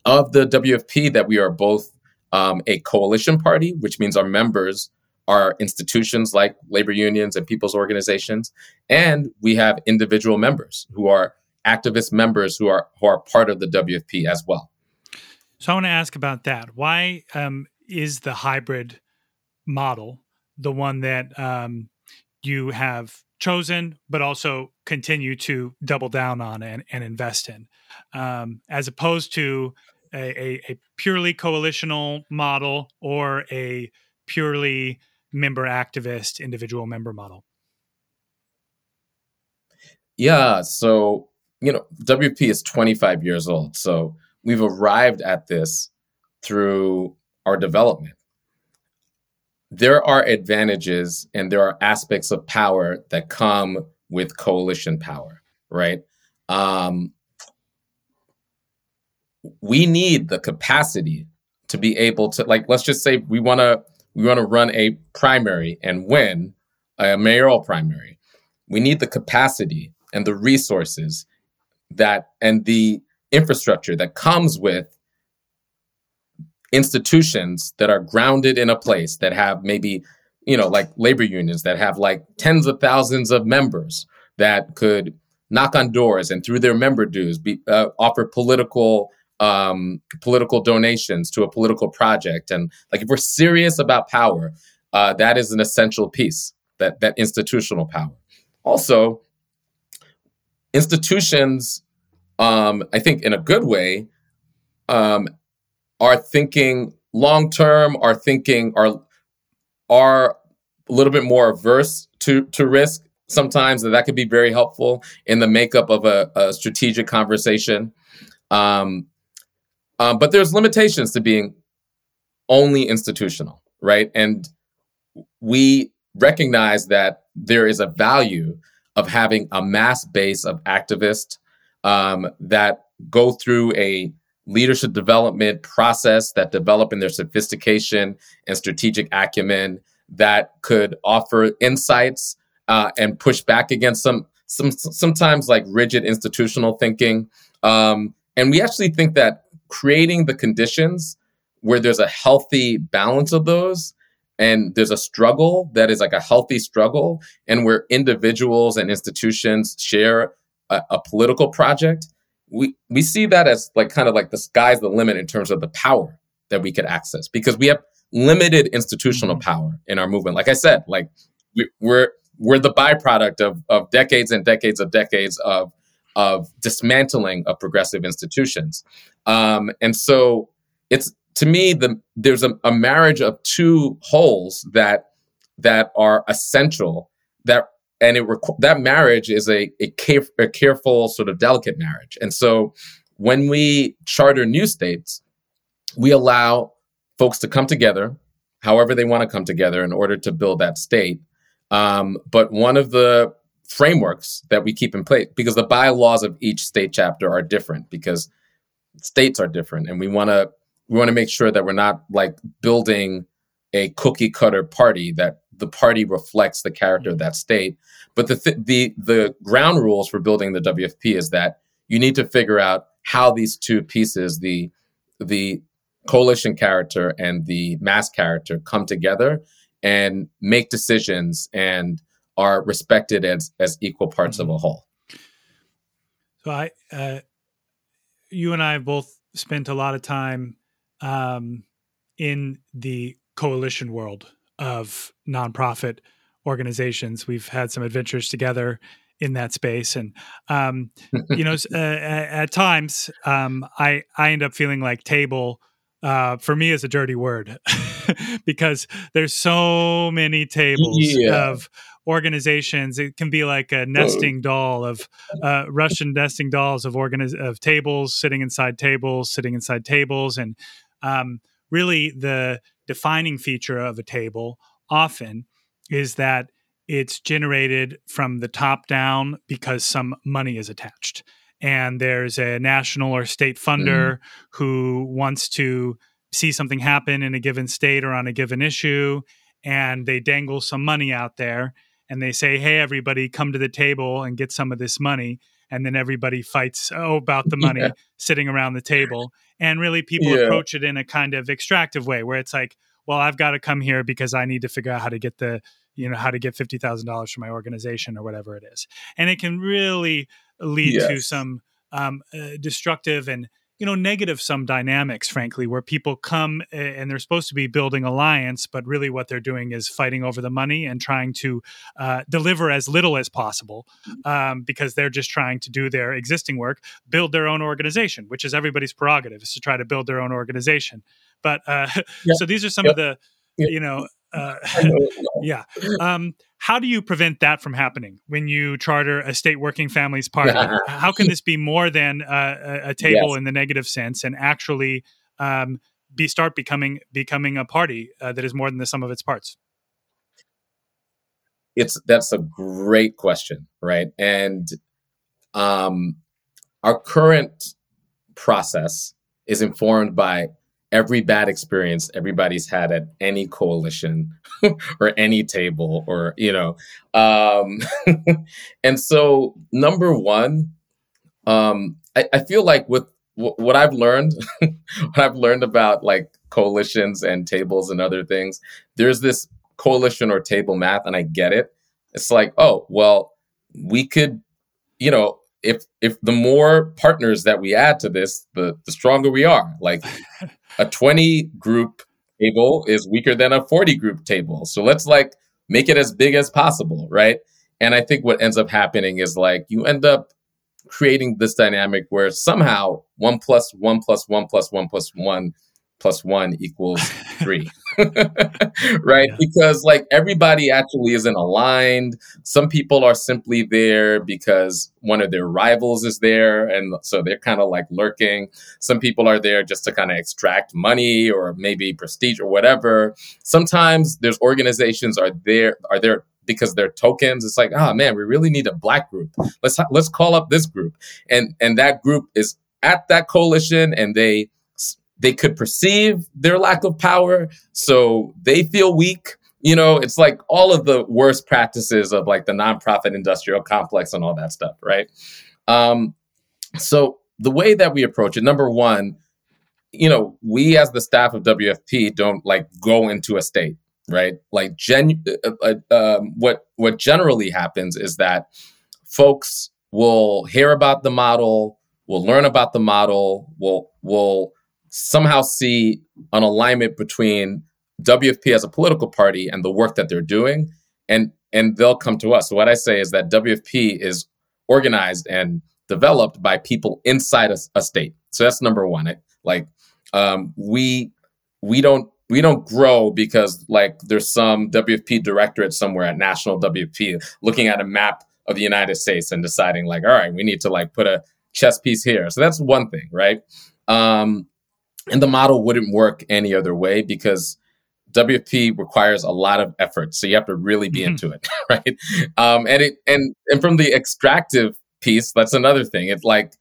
of the WFP that we are both um, a coalition party, which means our members are institutions like labor unions and people's organizations, and we have individual members who are activist members who are who are part of the WFP as well. So I want to ask about that. Why um, is the hybrid model the one that um, you have chosen, but also continue to double down on and, and invest in, um, as opposed to a, a, purely coalitional model or a purely member activist individual member model? Yeah, so you know, WP is 25 years old, so we've arrived at this through our development there are advantages and there are aspects of power that come with coalition power, right? Um, we need the capacity to be able to, like, let's just say we want to we want to run a primary and win a mayoral primary. We need the capacity and the resources that and the infrastructure that comes with institutions that are grounded in a place that have maybe, you know, like labor unions that have like tens of thousands of members that could knock on doors and through their member dues be, uh, offer political um, political donations to a political project. And like if we're serious about power, uh, that is an essential piece that that institutional power. Also, institutions, um, I think, in a good way, um, are thinking long term, are thinking are are a little bit more averse to to risk sometimes that that could be very helpful in the makeup of a, a strategic conversation. Um, Um, but there's limitations to being only institutional, right? And we recognize that there is a value of having a mass base of activists um, that go through a leadership development process that develop in their sophistication and strategic acumen that could offer insights uh, and push back against some some sometimes like rigid institutional thinking. Um, and we actually think that creating the conditions where there's a healthy balance of those and there's a struggle that is like a healthy struggle and where individuals and institutions share a, a political project we we see that as like kind of like the sky's the limit in terms of the power that we could access because we have limited institutional mm-hmm. power in our movement like i said like we, we're we're the byproduct of of decades and decades of decades of of dismantling of progressive institutions. Um, and so it's to me the there's a, a marriage of two wholes that that are essential that and it rec- that marriage is a, a, a careful sort of delicate marriage. And so when we charter new states we allow folks to come together however they want to come together in order to build that state. Um, but one of the frameworks that we keep in place because the bylaws of each state chapter are different because states are different and we want to we want to make sure that we're not like building a cookie cutter party that the party reflects the character of that state. But the th- the the ground rules for building the WFP is that you need to figure out how these two pieces, the the coalition character and the mass character, come together and make decisions and are respected as as equal parts mm-hmm. of a whole. So I, uh, you and I have both spent a lot of time um, in the coalition world of nonprofit organizations. We've had some adventures together in that space, and um, you know, uh, at times um, I I end up feeling like table. Uh, for me is a dirty word because there's so many tables yeah. of organizations. It can be like a nesting doll of uh, Russian nesting dolls of organiz- of tables sitting inside tables, sitting inside tables, and um, really the defining feature of a table often is that it's generated from the top down because some money is attached. And there's a national or state funder mm. who wants to see something happen in a given state or on a given issue. And they dangle some money out there and they say, hey, everybody, come to the table and get some of this money. And then everybody fights oh, about the money yeah. sitting around the table. And really, people yeah. approach it in a kind of extractive way where it's like, well, I've got to come here because I need to figure out how to get the, you know, how to get fifty thousand dollars from my organization or whatever it is, and it can really lead yes. to some um, uh, destructive and you know negative sum dynamics frankly where people come and they're supposed to be building alliance but really what they're doing is fighting over the money and trying to uh, deliver as little as possible um, because they're just trying to do their existing work build their own organization which is everybody's prerogative is to try to build their own organization. But uh, so these are some of the you know uh, yeah. Um, how do you prevent that from happening when you charter a state working families party? how can this be more than uh, a, table yes. in the negative sense and actually um, be start becoming becoming a party uh, that is more than the sum of its parts? It's that's a great question, right? And um, our current process is informed by every bad experience everybody's had at any coalition or any table or you know um and so number one um I, I feel like with w- what i've learned what i've learned about like coalitions and tables and other things there's this coalition or table math and i get it. It's like oh well we could you know if if the more partners that we add to this the the stronger we are. Like a 20 group table is weaker than a 40 group table. So let's like make it as big as possible, right? And I think what ends up happening is like you end up creating this dynamic where somehow one plus one plus one plus one plus one plus one equals three. right? Yeah. Because like everybody actually isn't aligned. Some people are simply there because one of their rivals is there. And so they're kind of like lurking. Some people are there just to kind of extract money or maybe prestige or whatever. Sometimes there's organizations are there, are there because they're tokens. It's like, oh man, we really need a black group. Let's let's call up this group, and and that group is at that coalition, and they they could perceive their lack of power, so they feel weak. You know, it's like all of the worst practices of like the nonprofit industrial complex and all that stuff, right? Um, so the way that we approach it, number one, you know, we as the staff of WFP don't like go into a state right? Like gen, uh, uh, um, what what generally happens is that folks will hear about the model, will learn about the model, will will somehow see an alignment between WFP as a political party and the work that they're doing, and and they'll come to us. So what I say is that WFP is organized and developed by people inside a, a state. So that's number one. like um, we we don't we don't grow because like there's some WFP directorate somewhere at National WFP looking at a map of the United States and deciding like, all right, we need to like put a chess piece here. So that's one thing, right? Um, and the model wouldn't work any other way because WFP requires a lot of effort. So you have to really be mm-hmm. into it, right? Um, and it and and from the extractive piece, that's another thing. It's like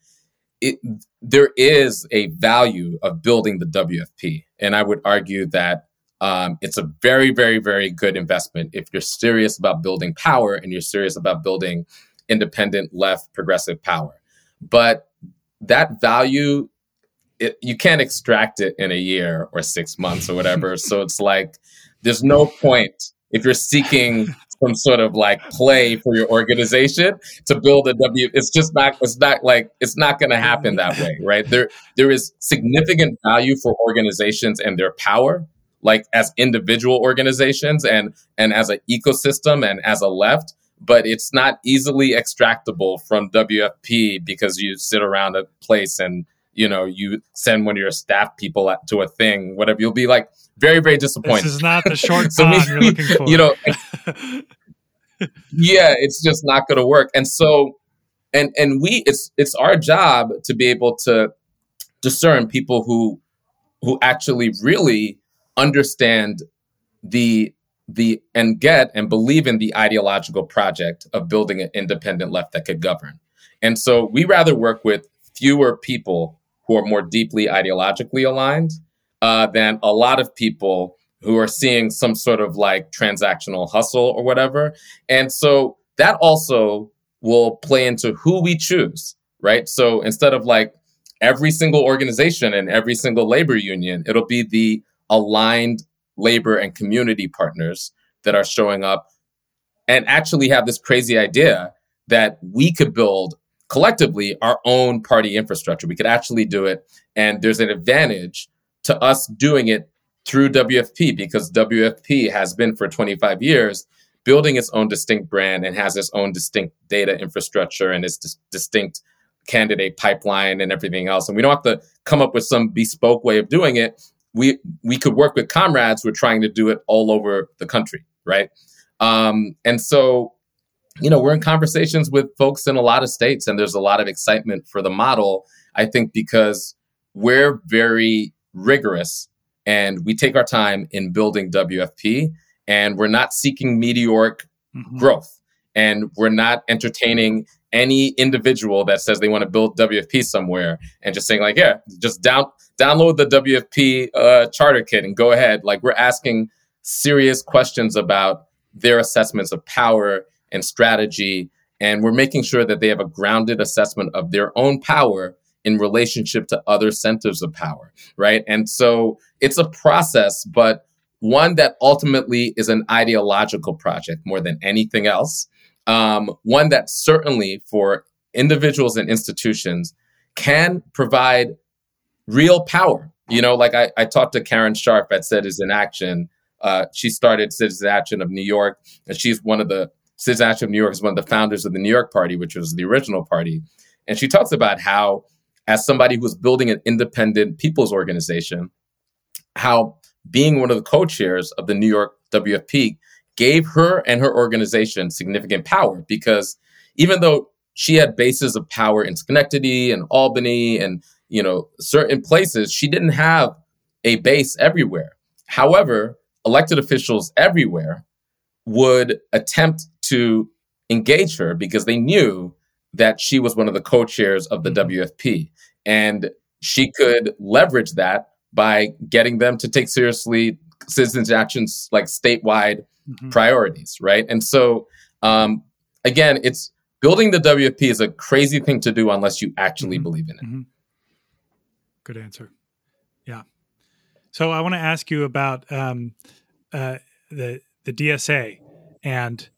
it there is a value of building the WFP. And I would argue that um, it's a very, very, very good investment if you're serious about building power and you're serious about building independent, left, progressive power. But that value, it, you can't extract it in a year or six months or whatever. so it's like there's no point if you're seeking some sort of like play for your organization to build a W. It's just not. It's not like it's not going to happen that way, right? There, there is significant value for organizations and their power, like as individual organizations and and as an ecosystem and as a left. But it's not easily extractable from WFP because you sit around a place and you know you send one of your staff people to a thing, whatever. You'll be like very very disappointed. This is not the short so we, you're looking for. You know, yeah, it's just not going to work. And so, and and we, it's it's our job to be able to discern people who who actually really understand the the and get and believe in the ideological project of building an independent left that could govern. And so we rather work with fewer people who are more deeply ideologically aligned uh, than a lot of people who are seeing some sort of like transactional hustle or whatever. And so that also will play into who we choose, right? So instead of like every single organization and every single labor union, it'll be the aligned labor and community partners that are showing up and actually have this crazy idea that we could build collectively our own party infrastructure. We could actually do it. And there's an advantage to us doing it through WFP because WFP has been for 25 years building its own distinct brand and has its own distinct data infrastructure and its dis- distinct candidate pipeline and everything else. And we don't have to come up with some bespoke way of doing it. We we could work with comrades who are trying to do it all over the country, right? Um, and so, you know, we're in conversations with folks in a lot of states, and there's a lot of excitement for the model. I think because we're very rigorous and we take our time in building WFP and we're not seeking meteoric mm-hmm. growth and we're not entertaining any individual that says they want to build WFP somewhere and just saying like, yeah, just down download the WFP uh, charter kit and go ahead. Like we're asking serious questions about their assessments of power and strategy, and we're making sure that they have a grounded assessment of their own power in relationship to other centers of power, right? And so it's a process, but one that ultimately is an ideological project more than anything else. Um, one that certainly for individuals and institutions can provide real power. You know, like I, I talked to Karen Scharff at Citizen Action. Uh, she started Citizen Action of New York, and she's one of the Citizen Action of New York is one of the founders of the New York Party, which was the original party. And she talks about how as somebody who's building an independent people's organization, how being one of the co-chairs of the New York WFP gave her and her organization significant power because even though she had bases of power in Schenectady and Albany and you know certain places, she didn't have a base everywhere. However, elected officials everywhere would attempt to engage her because they knew that she was one of the co-chairs of the mm-hmm. WFP and she could leverage that by getting them to take seriously Citizen Action's like statewide mm-hmm. priorities right and so um, again it's building the wfp is a crazy thing to do unless you actually mm-hmm. believe in it mm-hmm. good answer yeah so i want to ask you about um, uh, the the dsa and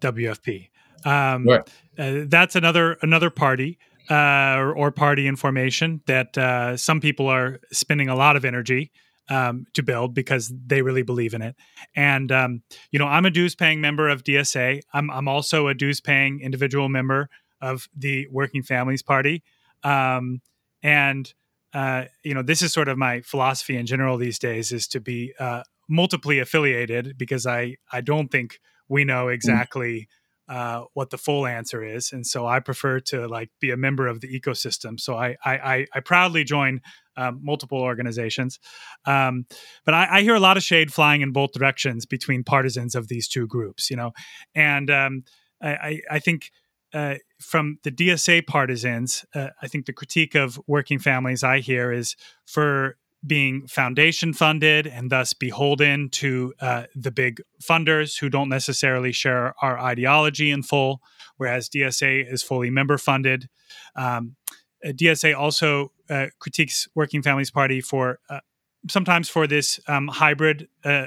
wfp um, right. uh, that's another another party uh, or, or, party information that uh, some people are spending a lot of energy um, to build because they really believe in it. And um, you know, I'm a dues paying member of DSA. I'm, I'm also a dues paying individual member of the Working Families Party. Um, and uh, you know, this is sort of my philosophy in general these days: is to be uh, multiply affiliated because I I don't think we know mm. exactly uh, what the full answer is, and so I prefer to like be a member of the ecosystem. So I I, I proudly join um, multiple organizations, um, but I, I, hear a lot of shade flying in both directions between partisans of these two groups. You know, and um, I I think. Uh, from the DSA partisans, uh, I think the critique of working families I hear is for being foundation funded and thus beholden to uh, the big funders who don't necessarily share our ideology in full, whereas DSA is fully member funded. Um, uh, DSA also uh, critiques Working Families Party for uh, sometimes for this um, hybrid uh,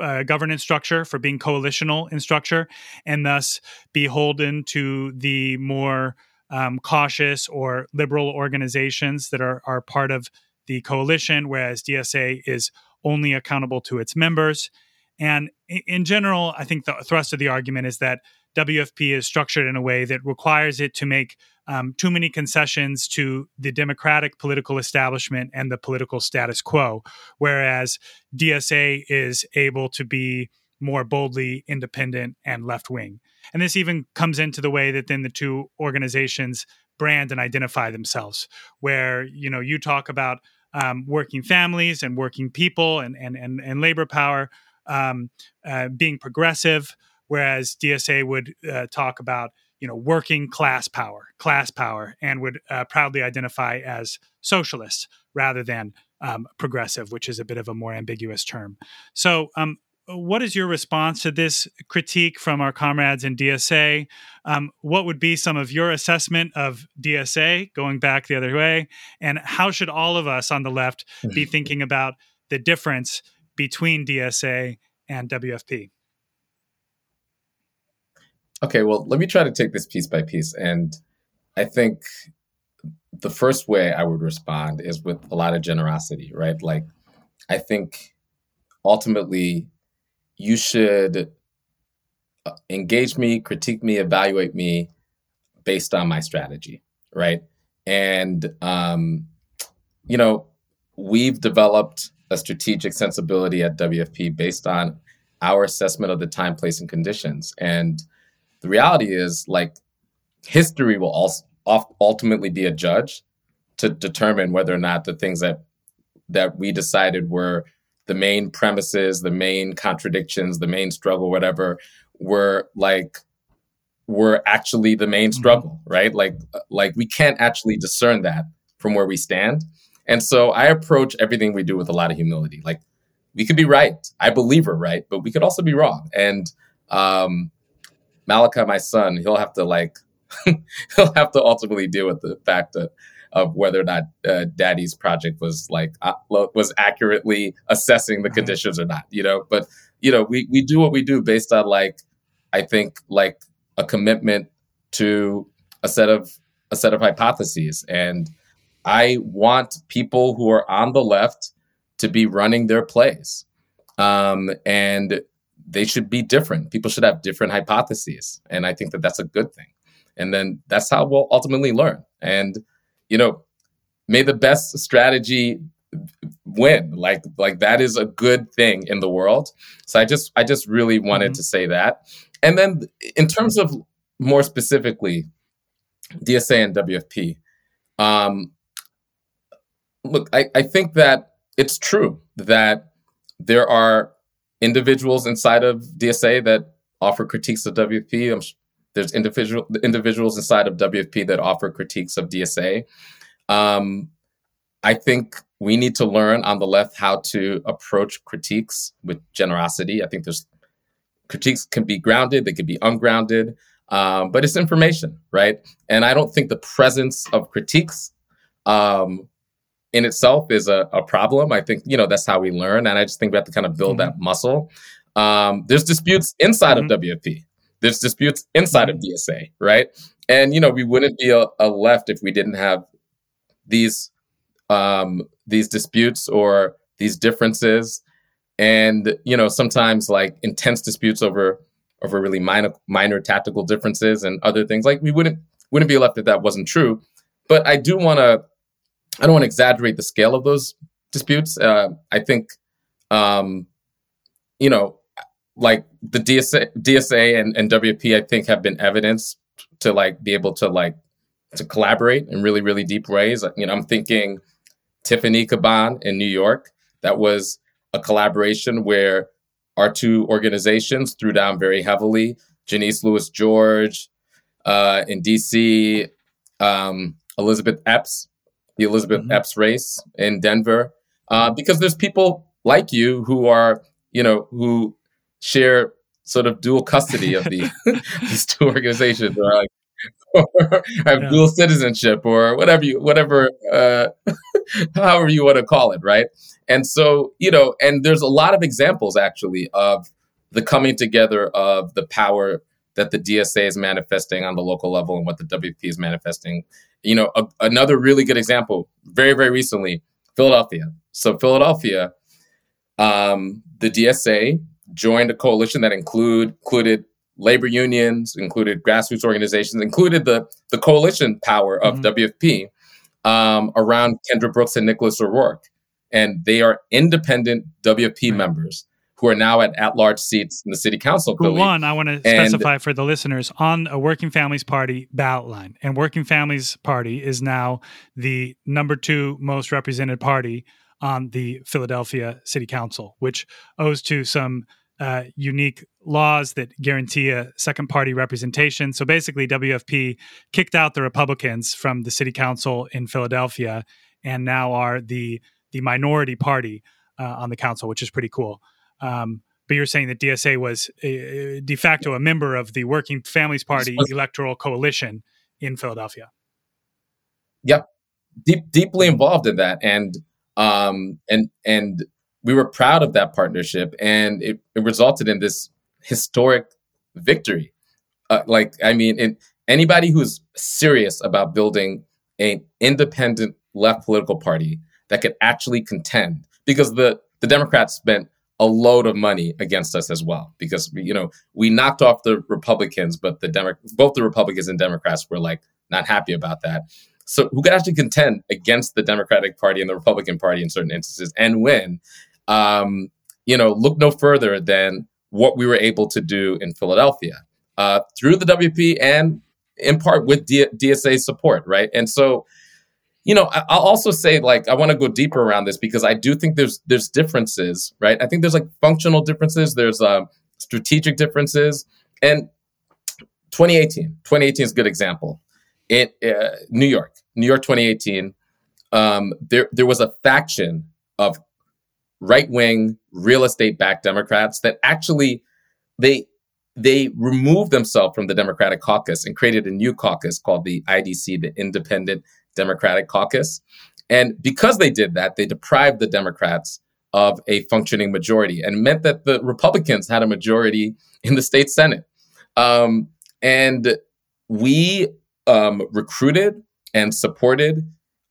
uh, governance structure, for being coalitional in structure, and thus beholden to the more um, cautious or liberal organizations that are, are part of the coalition, whereas DSA is only accountable to its members. And in general, I think the thrust of the argument is that WFP is structured in a way that requires it to make um, too many concessions to the democratic political establishment and the political status quo, whereas DSA is able to be more boldly independent and left wing. And this even comes into the way that then the two organizations brand and identify themselves, where you know you talk about um, working families and working people and and and, and labor power um, uh, being progressive, whereas DSA would uh, talk about you know working class power, class power, and would uh, proudly identify as socialist rather than um, progressive, which is a bit of a more ambiguous term. So um, what is your response to this critique from our comrades in DSA? Um, what would be some of your assessment of DSA going back the other way? And how should all of us on the left be thinking about the difference between DSA and WFP? Okay, well, let me try to take this piece by piece. And I think the first way I would respond is with a lot of generosity, right? Like, I think ultimately you should uh, engage me, critique me, evaluate me based on my strategy, right? And um, you know, we've developed a strategic sensibility at WFP based on our assessment of the time, place, and conditions. And the reality is, like, history will also ultimately be a judge to determine whether or not the things that that we decided were the main premises, the main contradictions, the main struggle, whatever, were like were actually the main mm-hmm. struggle, mm-hmm. right? Like like we can't actually discern that from where we stand. And so I approach everything we do with a lot of humility. Like we could be right. I believe we're right, but we could also be wrong. And um Malachi, my son, he'll have to like he'll have to ultimately deal with the fact that of whether or not uh, Daddy's project was like uh, was accurately assessing the mm-hmm. conditions or not. You know, but you know, we we do what we do based on like I think like a commitment to a set of a set of hypotheses and I want people who are on the left to be running their plays. Um, and they should be different. People should have different hypotheses. And I think that that's a good thing. And then that's how we'll ultimately learn. And you know, may the best strategy win. Like like that is a good thing in the world. So I just I just really wanted mm-hmm. to say that. And then in terms of more specifically, DSA and WFP. Um, look, I, I think that it's true that there are individuals inside of DSA that offer critiques of WFP. I'm, there's individual individuals inside of WFP that offer critiques of DSA. Um, I think we need to learn on the left how to approach critiques with generosity. I think there's critiques can be grounded, they can be ungrounded, um, but it's information, right? And I don't think the presence of critiques um, in itself is a, a, problem. I think you know that's how we learn, and I just think we have to kind of build mm-hmm. that muscle. Um, there's disputes inside mm-hmm. of WFP. There's disputes inside of DSA, right? And you know we wouldn't be a, a left if we didn't have these um, these disputes or these differences, and you know sometimes like intense disputes over over really minor minor tactical differences and other things. Like we wouldn't wouldn't be left if that wasn't true. But I do want to I don't want to exaggerate the scale of those disputes. Uh, I think, um, you know, like the DSA, DSA and, and WP, I think have been evidence to like be able to like to collaborate in really, really deep ways. You know, I'm thinking Tiffany Caban in New York. That was a collaboration where our two organizations threw down very heavily. Janeese Lewis George uh, in DC, um, Elizabeth Epps the Elizabeth mm-hmm. Epps race in Denver, uh, because there's people like you who are, you know, who share sort of dual custody of the these two organizations, or like have yeah. dual citizenship, or whatever you, whatever, uh, however you want to call it, right? And so, you know, and there's a lot of examples actually of the coming together of the power that the DSA is manifesting on the local level and what the WP is manifesting you know, a, another really good example, very, very recently, Philadelphia. So Philadelphia, um, the DSA joined a coalition that include included labor unions, included grassroots organizations, included the the coalition power of mm-hmm. WFP um, around Kendra Brooks and Nicholas O'Rourke, and they are independent WFP right. members who are now at at-large seats in the city council. Who won? I want to specify for the listeners on a Working Families Party ballot line, and Working Families Party is now the number two most represented party on the Philadelphia City Council, which owes to some uh, unique laws that guarantee a second party representation. So basically, WFP kicked out the Republicans from the city council in Philadelphia, and now are the the minority party uh, on the council, which is pretty cool. Um, but you're saying that DSA was a, de facto a member of the Working Families Party electoral coalition in Philadelphia. Yep, deep, deeply involved in that, and um, and and we were proud of that partnership, and it, it resulted in this historic victory. Uh, like, I mean, anybody who's serious about building an independent left political party that could actually contend, because the the Democrats spent a load of money against us as well because you know we knocked off the Republicans, but the Demo- both the Republicans and Democrats were like not happy about that. So who could actually contend against the Democratic Party and the Republican Party in certain instances and win? Um, you know, look no further than what we were able to do in Philadelphia uh, through the WP and in part with D- DSA support, right? And so you know, I'll also say like I want to go deeper around this because I do think there's there's differences, right? I think there's like functional differences, there's uh, strategic differences, and 2018, 2018 is a good example. In uh, New York, New York, 2018, um, there there was a faction of right wing real estate backed Democrats that actually they they removed themselves from the Democratic caucus and created a new caucus called the IDC, the Independent Democratic caucus. And because they did that, they deprived the Democrats of a functioning majority and meant that the Republicans had a majority in the state Senate. Um, and we um, recruited and supported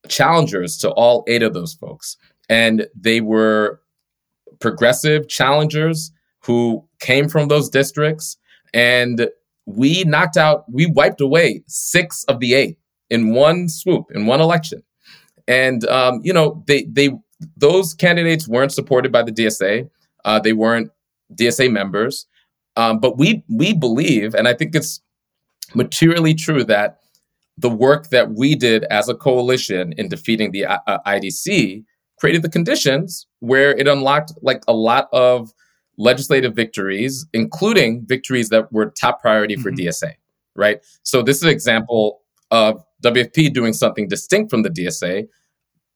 challengers to all eight of those folks. And they were progressive challengers who came from those districts. And we knocked out, we wiped away six of the eight in one swoop, in one election. And um, you know, they they those candidates weren't supported by the DSA. Uh, they weren't DSA members. Um, but we we believe, and I think it's materially true that the work that we did as a coalition in defeating the uh, IDC created the conditions where it unlocked like a lot of legislative victories, including victories that were top priority for mm-hmm. DSA. Right. So this is an example of WFP doing something distinct from the DSA,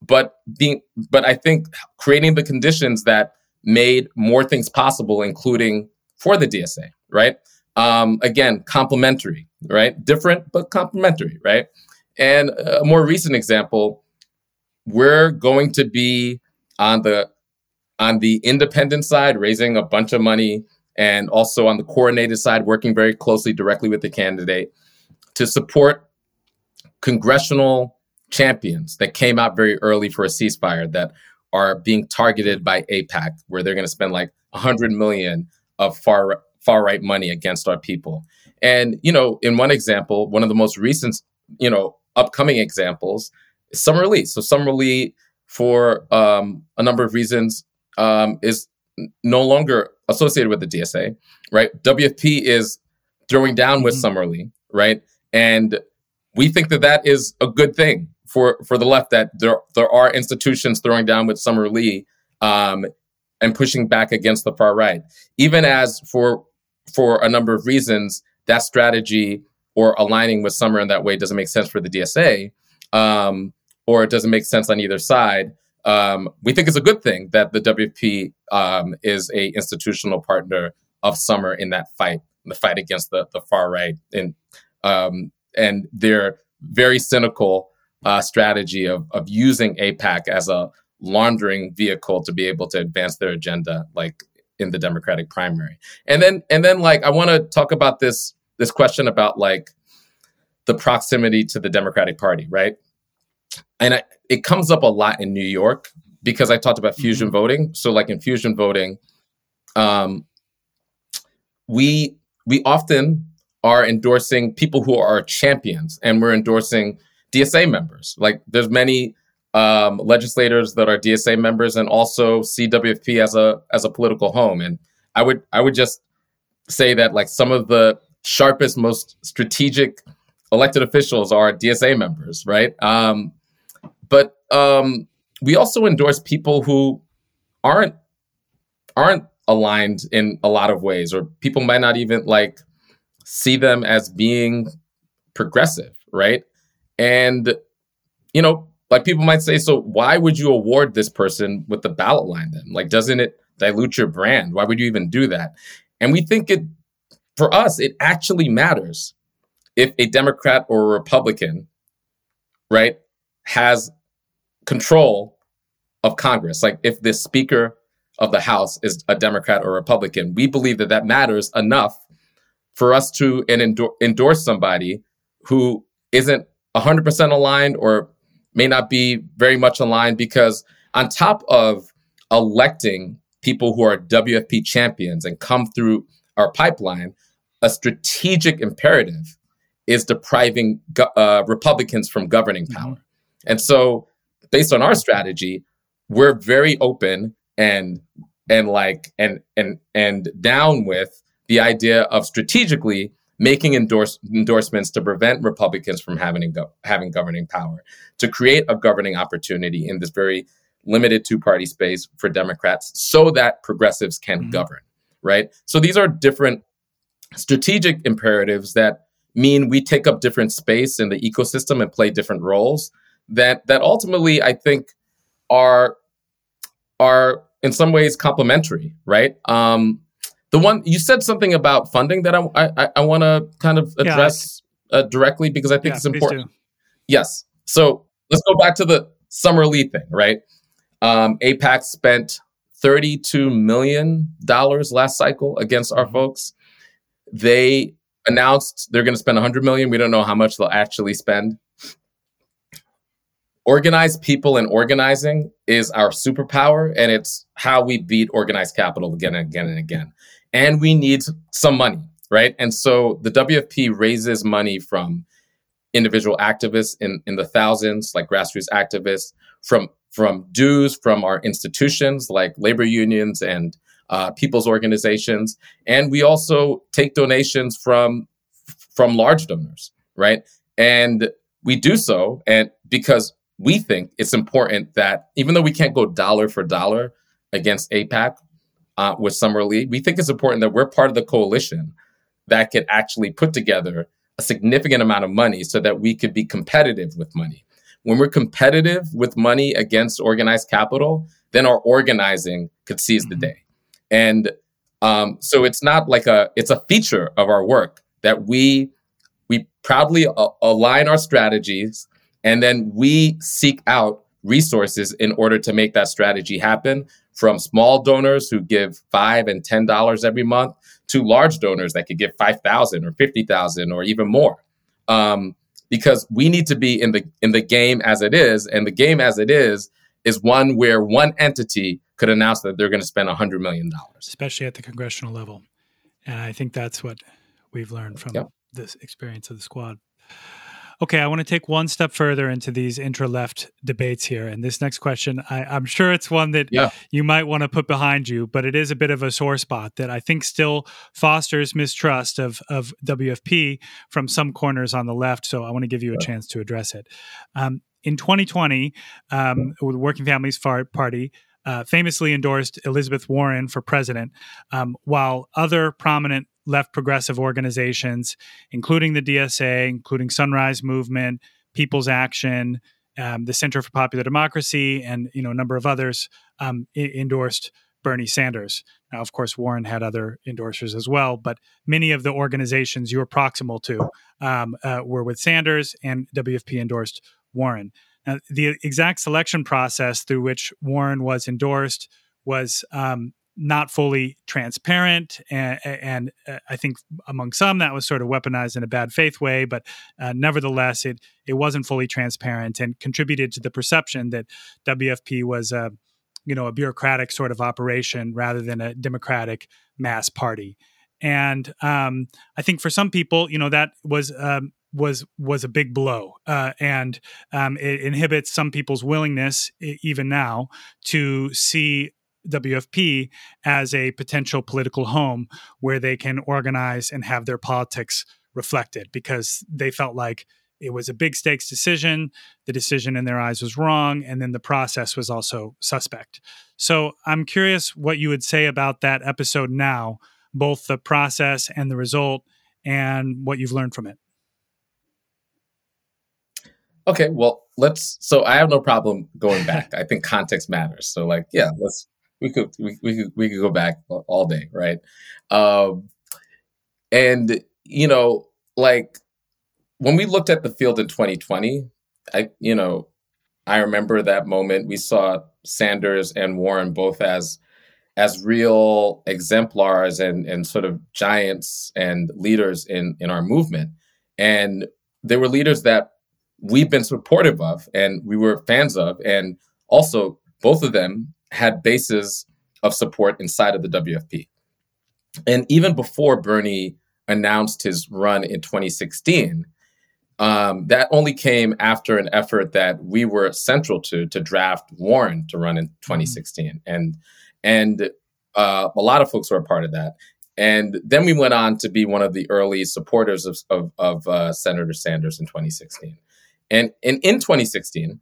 but being but I think creating the conditions that made more things possible, including for the DSA, right? Um, again, complementary, right? Different but complementary, right? And a more recent example, we're going to be on the on the independent side, raising a bunch of money, and also on the coordinated side, working very closely directly with the candidate to support congressional champions that came out very early for a ceasefire that are being targeted by AIPAC, where they're going to spend like 100 million of far far right money against our people. And you know, in one example, one of the most recent, you know, upcoming examples Lee. So Summer Lee, for um, a number of reasons, um, is no longer associated with the DSA. Right? WFP is throwing down with mm-hmm. Summer Lee. Right? And we think that that is a good thing for for the left that there there are institutions throwing down with Summer Lee um, and pushing back against the far right, even as for for a number of reasons that strategy or aligning with Summer in that way doesn't make sense for the DSA, um, or it doesn't make sense on either side. Um, we think it's a good thing that the WFP um, is a institutional partner of Summer in that fight, the fight against the the far right, and um, and their very cynical uh, strategy of, of using AIPAC as a laundering vehicle to be able to advance their agenda, like in the Democratic primary. And then, and then, like, I want to talk about this this question about like the proximity to the Democratic Party, right? And I, it comes up a lot in New York because I talked about fusion mm-hmm. voting. So, like in fusion voting, um, we we often are endorsing people who are champions, and we're endorsing DSA members. Like there's many um, legislators that are DSA members and also CWFP as a as a political home. And I would I would just say that like some of the sharpest, most strategic elected officials are DSA members, right? Um, but um, we also endorse people who aren't aren't aligned in a lot of ways, or people might not even like see them as being progressive, right? And, you know, like people might say, so why would you award this person with the ballot line then? Like, doesn't it dilute your brand? Why would you even do that? And we think it, for us, it actually matters if a Democrat or a Republican, right, has control of Congress. Like, if the Speaker of the House is a Democrat or Republican, we believe that that matters enough for us to endor- endorse somebody who isn't 100% aligned or may not be very much aligned because on top of electing people who are WFP champions and come through our pipeline, a strategic imperative is depriving uh, Republicans from governing power. Mm-hmm. And so, based on our strategy, we're very open and and like and and and down with the idea of strategically making endorse, endorsements to prevent Republicans from having, go, having governing power, to create a governing opportunity in this very limited two party space for Democrats so that progressives can mm-hmm. govern, right? So these are different strategic imperatives that mean we take up different space in the ecosystem and play different roles that that ultimately I think are are in some ways complementary, right? Um, the one you said something about funding that I I, I want to kind of address yeah, uh, directly because I think yeah, it's important. Yes. So let's go back to the Summer Lee thing, right? Um, AIPAC spent thirty-two million dollars last cycle against our mm-hmm. folks. They announced they're going to spend 100 million. We don't know how much they'll actually spend. Organized people and organizing is our superpower, and it's how we beat organized capital again and again and again and we need some money, right? And so the WFP raises money from individual activists in, in the thousands, like grassroots activists, from from dues from our institutions like labor unions and uh, people's organizations, and we also take donations from from large donors, right? And we do so, and because we think it's important that even though we can't go dollar for dollar against AIPAC uh, with Summer Lee, we think it's important that we're part of the coalition that could actually put together a significant amount of money so that we could be competitive with money. When we're competitive with money against organized capital, then our organizing could seize the mm-hmm. day. And um, so it's not like a it's a feature of our work that we we proudly a- align our strategies and then we seek out resources in order to make that strategy happen from small donors who give five and ten dollars every month to large donors that could give five thousand or fifty thousand or even more. Um, because we need to be in the in the game as it is, and the game as it is is one where one entity could announce that they're going to spend $100 million. Especially at the congressional level. And I think that's what we've learned from yep. this experience of the squad. Okay, I want to take one step further into these intra left debates here. And this next question, I, am sure it's one that yeah. you might want to put behind you, but it is a bit of a sore spot that I think still fosters mistrust of, of WFP from some corners on the left. So I want to give you a chance to address it. Um, in 2020, um, the Working Families Party uh, famously endorsed Elizabeth Warren for president, um, while other prominent left progressive organizations, including the DSA, including Sunrise Movement, People's Action, um, the Center for Popular Democracy, and you know a number of others um, I- endorsed Bernie Sanders. Now, of course, Warren had other endorsers as well, but many of the organizations you were proximal to um, uh, were with Sanders, and WFP endorsed Warren. Now, the exact selection process through which Warren was endorsed was um, not fully transparent, and, and uh, I think among some that was sort of weaponized in a bad faith way. But uh, nevertheless, it it wasn't fully transparent and contributed to the perception that WFP was a you know a bureaucratic sort of operation rather than a democratic mass party. And um, I think for some people, you know, that was um, was was a big blow, uh, and um, it inhibits some people's willingness, even now, to see WFP as a potential political home where they can organize and have their politics reflected, because they felt like it was a big stakes decision. The decision in their eyes was wrong, and then the process was also suspect. So I'm curious what you would say about that episode now, both the process and the result, and what you've learned from it. Okay, well, let's. So I have no problem going back. I think context matters. So, like, yeah, let's. We could we, we could we could go back all day, right? Um, and you know, like when we looked at the field in 2020, I you know, I remember that moment. We saw Sanders and Warren both as as real exemplars and and sort of giants and leaders in in our movement, and they were leaders that we've been supportive of and we were fans of. And also, both of them had bases of support inside of the WFP. And even before Bernie announced his run in 2016, um, that only came after an effort that we were central to to draft Warren to run in 2016, mm-hmm. and and uh, a lot of folks were a part of that. And then we went on to be one of the early supporters of, of, of uh, Senator Sanders in 2016. And, and in 2016,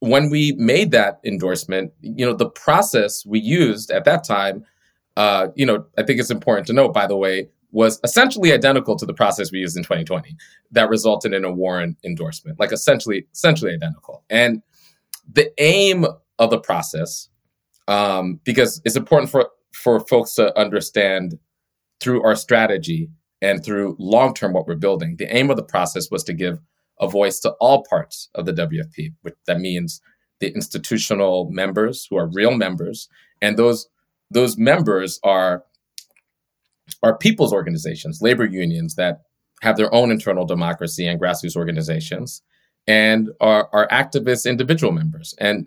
when we made that endorsement, you know, the process we used at that time, uh, you know, I think it's important to note, by the way, was essentially identical to the process we used in 2020 that resulted in a Warren endorsement, like essentially, essentially identical. And the aim of the process, um, because it's important for, for folks to understand through our strategy and through long term what we're building, the aim of the process was to give a voice to all parts of the WFP, which that means the institutional members who are real members, and those those members are are people's organizations, labor unions that have their own internal democracy and grassroots organizations, and are, are activist individual members. And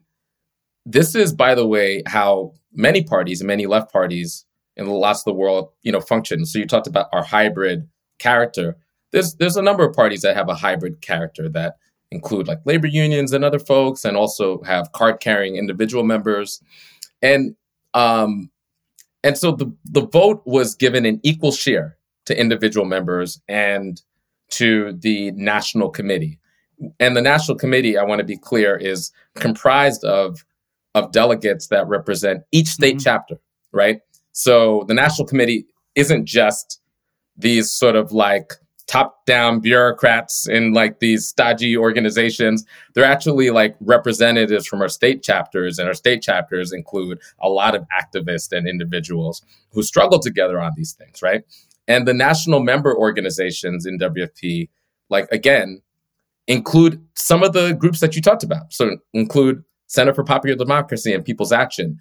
this is, by the way, how many parties, many left parties in lots of the world, you know, function. So you talked about our hybrid character there's there's a number of parties that have a hybrid character that include like labor unions and other folks, and also have card carrying individual members. And um, and so the the vote was given an equal share to individual members and to the national committee. And the national committee, I want to be clear, is comprised of of delegates that represent each state mm-hmm. chapter, right? So the national committee isn't just these sort of like top down bureaucrats in like these stodgy organizations. They're actually like representatives from our state chapters, and our state chapters include a lot of activists and individuals who struggle together on these things, right? And the national member organizations in WFP, like again, include some of the groups that you talked about. So include Center for Popular Democracy and People's Action,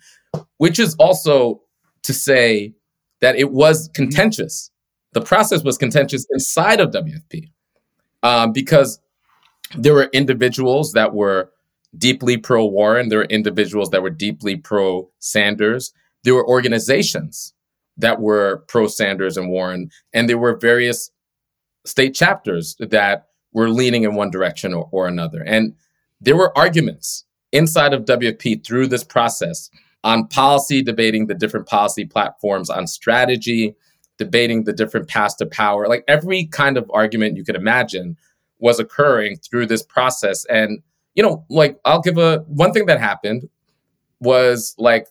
which is also to say that it was contentious. The process was contentious inside of WFP um, because there were individuals that were deeply pro Warren, there were individuals that were deeply pro Sanders, there were organizations that were pro Sanders and Warren, and there were various state chapters that were leaning in one direction or, or another. And there were arguments inside of WFP through this process on policy, debating the different policy platforms, on strategy, debating the different paths to power. Like every kind of argument you could imagine was occurring through this process. And, you know, like I'll give a one thing that happened was like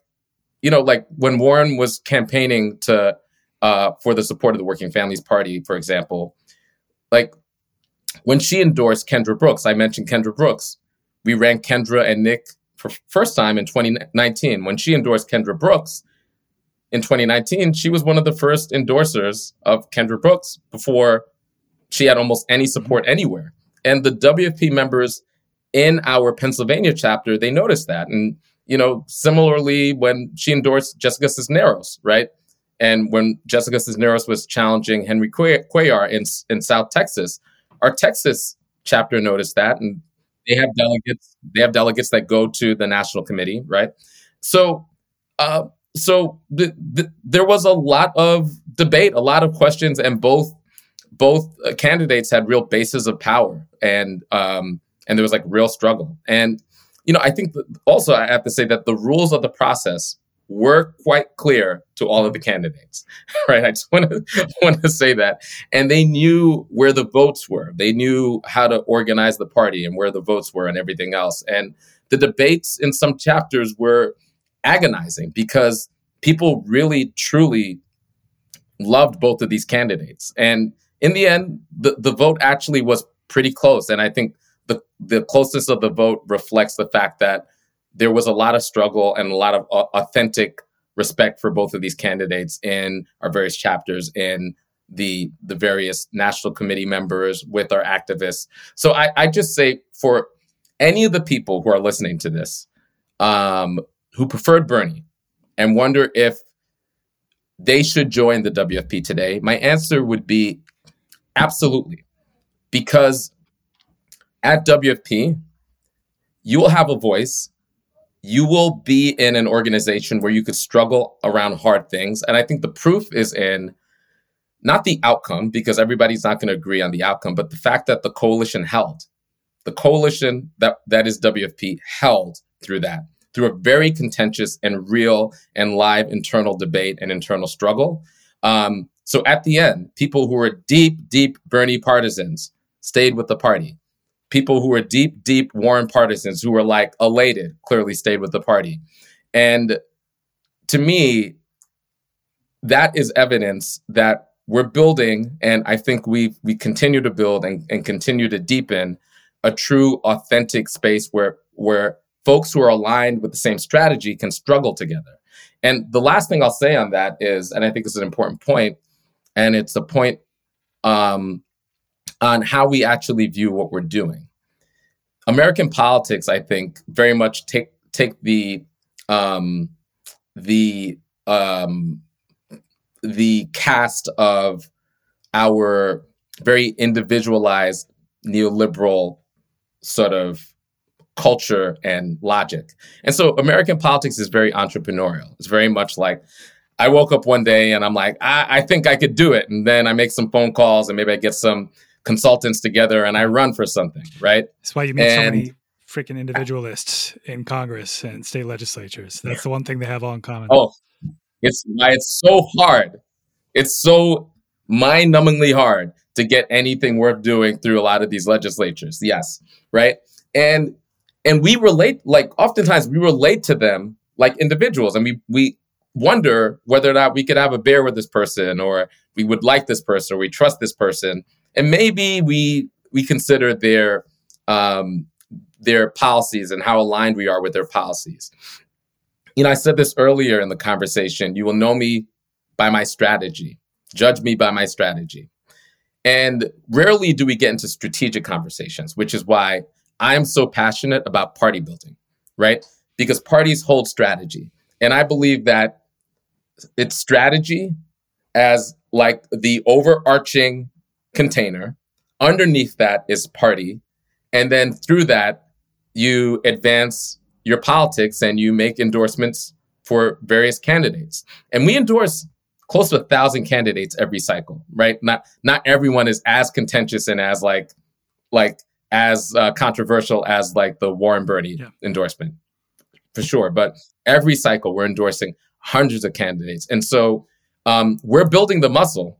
you know, like when Warren was campaigning to uh, for the support of the Working Families Party, for example, like when she endorsed Kendra Brooks, I mentioned Kendra Brooks. We ran Kendra and Nick for first time in 2019. When she endorsed Kendra Brooks in 2019, she was one of the first endorsers of Kendra Brooks before she had almost any support anywhere. And the WFP members in our Pennsylvania chapter, they noticed that. And you know, similarly when she endorsed Jessica Cisneros, right? And when Jessica Cisneros was challenging Henry Cuellar in, in South Texas, our Texas chapter noticed that, and they have delegates. They have delegates that go to the national committee, right? So, uh, so the, the, there was a lot of debate, a lot of questions, and both both uh, candidates had real bases of power, and um, and there was like real struggle. And you know, I think also I have to say that the rules of the process were quite clear to all of the candidates, right? I just want to want to say that, and they knew where the votes were. They knew how to organize the party and where the votes were and everything else. And the debates in some chapters were agonizing because people really truly loved both of these candidates. And in the end, the, the vote actually was pretty close. And I think the, the closeness of the vote reflects the fact that there was a lot of struggle and a lot of uh, authentic respect for both of these candidates in our various chapters in the the various national committee members with our activists. So I, I just say for any of the people who are listening to this, um, who preferred Bernie and wonder if they should join the WFP today, my answer would be absolutely. Because at WFP, you will have a voice. You will be in an organization where you could struggle around hard things. And I think the proof is in not the outcome, because everybody's not going to agree on the outcome, but the fact that the coalition held. The coalition that, that is WFP held through that, through a very contentious and real and live internal debate and internal struggle. Um, so at the end, people who were deep, deep Bernie partisans stayed with the party people who were deep, deep Warren partisans who were like elated clearly stayed with the party. And to me, that is evidence that we're building, and I think we we continue to build and, and continue to deepen a true, authentic space where where folks who are aligned with the same strategy can struggle together. And the last thing I'll say on that is, and I think it's an important point, and it's a point um, on how we actually view what we're doing. American politics, I think, very much take take the um, the um, the cast of our very individualized neoliberal sort of culture and logic. And so American politics is very entrepreneurial. It's very much like I woke up one day and I'm like, I, I think I could do it. And then I make some phone calls and maybe I get some consultants together and I run for something, right? That's why you meet and, so many freaking individualists in Congress and state legislatures. That's the one thing they have all in common. Oh, it's why it's so hard. It's so mind-numbingly hard to get anything worth doing through a lot of these legislatures. Yes, right? And and we relate like oftentimes we relate to them like individuals and we we wonder whether or not we could have a beer with this person or we would like this person or we trust this person. And maybe we we consider their um, their policies and how aligned we are with their policies. You know i said this earlier in the conversation you will know me by my strategy. Judge me by my strategy. And rarely do we get into strategic conversations which is why i'm so passionate about party building right because parties hold strategy and i believe that it's strategy as like the overarching container. Underneath that is party. And then through that, you advance your politics and you make endorsements for various candidates. And we endorse close to a thousand candidates every cycle, right? Not not everyone is as contentious and as like like as uh, controversial as like the Warren Bernie yeah. endorsement, for sure. But every cycle we're endorsing hundreds of candidates, and so um, we're building the muscle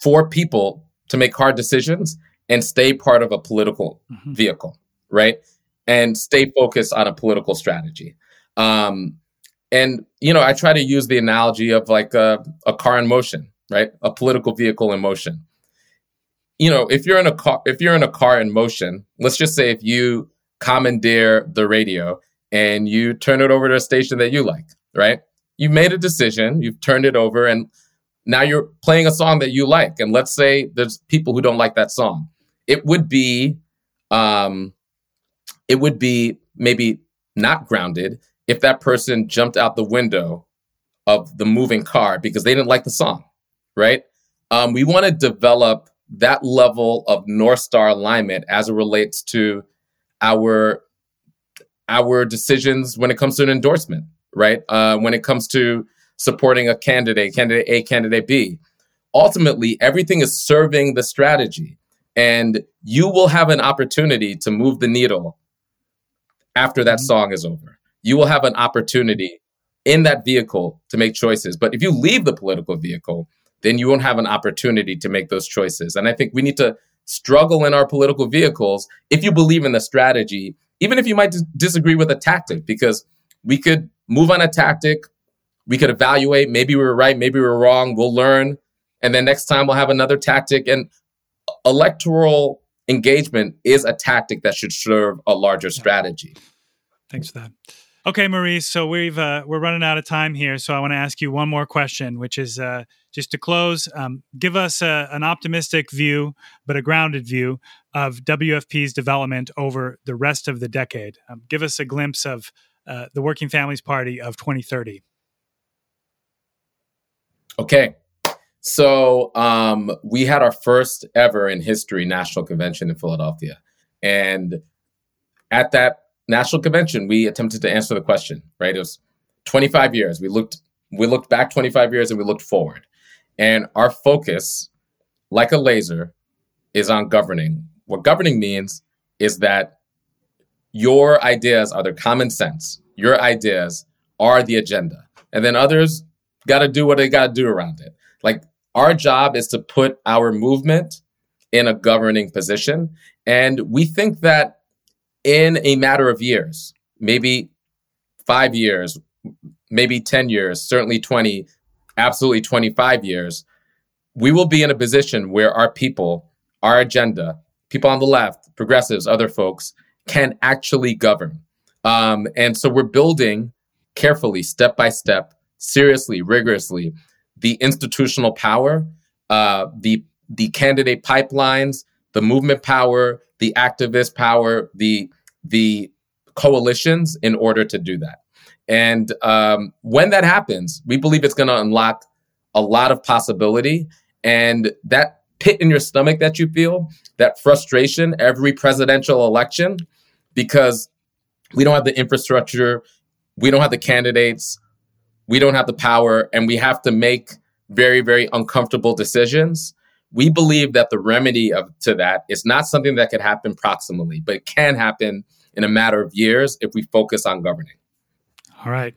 for people to make hard decisions and stay part of a political mm-hmm. vehicle, right? And stay focused on a political strategy. Um, and you know, I try to use the analogy of like a, a car in motion, right? A political vehicle in motion. You know, if you're in a car, if you're in a car in motion, let's just say if you commandeer the radio and you turn it over to a station that you like, right? You've made a decision, you've turned it over, and now you're playing a song that you like. And let's say there's people who don't like that song. It would be, um, it would be maybe not grounded if that person jumped out the window of the moving car because they didn't like the song, right? Um, we want to develop that level of North Star alignment as it relates to our our decisions when it comes to an endorsement, right? Uh, when it comes to supporting a candidate, candidate A, candidate B. Ultimately, everything is serving the strategy. And you will have an opportunity to move the needle after that mm-hmm. song is over. You will have an opportunity in that vehicle to make choices. But if you leave the political vehicle, then you won't have an opportunity to make those choices. And I think we need to struggle in our political vehicles if you believe in the strategy, even if you might disagree with a tactic, because we could move on a tactic, we could evaluate. Maybe we were right, maybe we were wrong. We'll learn. And then next time we'll have another tactic. And electoral engagement is a tactic that should serve a larger strategy. Thanks for that. Okay, Maurice. So we've uh, we're running out of time here. So I want to ask you one more question, which is uh, just to close. Um, give us a, an optimistic view, but a grounded view of WFP's development over the rest of the decade. Um, give us a glimpse of uh, the Working Families Party of 2030. Okay. So um, we had our first ever in history national convention in Philadelphia. And at that national convention, we attempted to answer the question, right? It was 25 years. We looked we looked back 25 years and we looked forward. And our focus, like a laser, is on governing. What governing means is that your ideas are the common sense. Your ideas are the agenda. And then others got to do what they got to do around it. Like our job is to put our movement in a governing position. And we think that in a matter of years, maybe five years, maybe 10 years, certainly 20, absolutely 25 years, we will be in a position where our people, our agenda, people on the left, progressives, other folks can actually govern. Um, and so we're building carefully, step by step, seriously, rigorously, the institutional power, uh, the the candidate pipelines, the movement power, the activist power, the the coalitions in order to do that. And um, when that happens, we believe it's going to unlock a lot of possibility. And that pit in your stomach that you feel, that frustration every presidential election, because we don't have the infrastructure, we don't have the candidates, we don't have the power and we have to make very, very uncomfortable decisions. we believe that the remedy of, to that is not something that could happen proximally, but it can happen in a matter of years if we focus on governing. All right.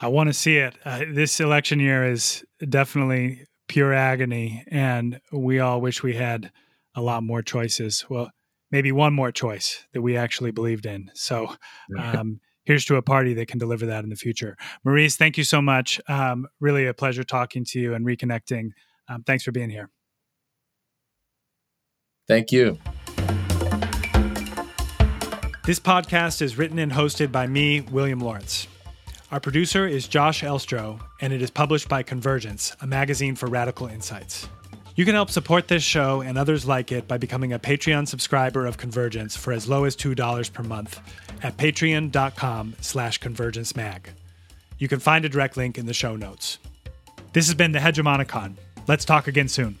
I want to see it. Uh, this election year is definitely pure agony, and we all wish we had a lot more choices. Well, maybe one more choice that we actually believed in. So, um, here's to a party that can deliver that in the future. Maurice, thank you so much. Um, really a pleasure talking to you and reconnecting. Um, thanks for being here. Thank you. This podcast is written and hosted by me, William Lawrence. Our producer is Josh Elstro, and it is published by Convergence, a magazine for radical insights. You can help support this show and others like it by becoming a Patreon subscriber of Convergence for as low as $2 per month at patreon.com slash convergencemag. You can find a direct link in the show notes. This has been the Hegemonicon. Let's talk again soon.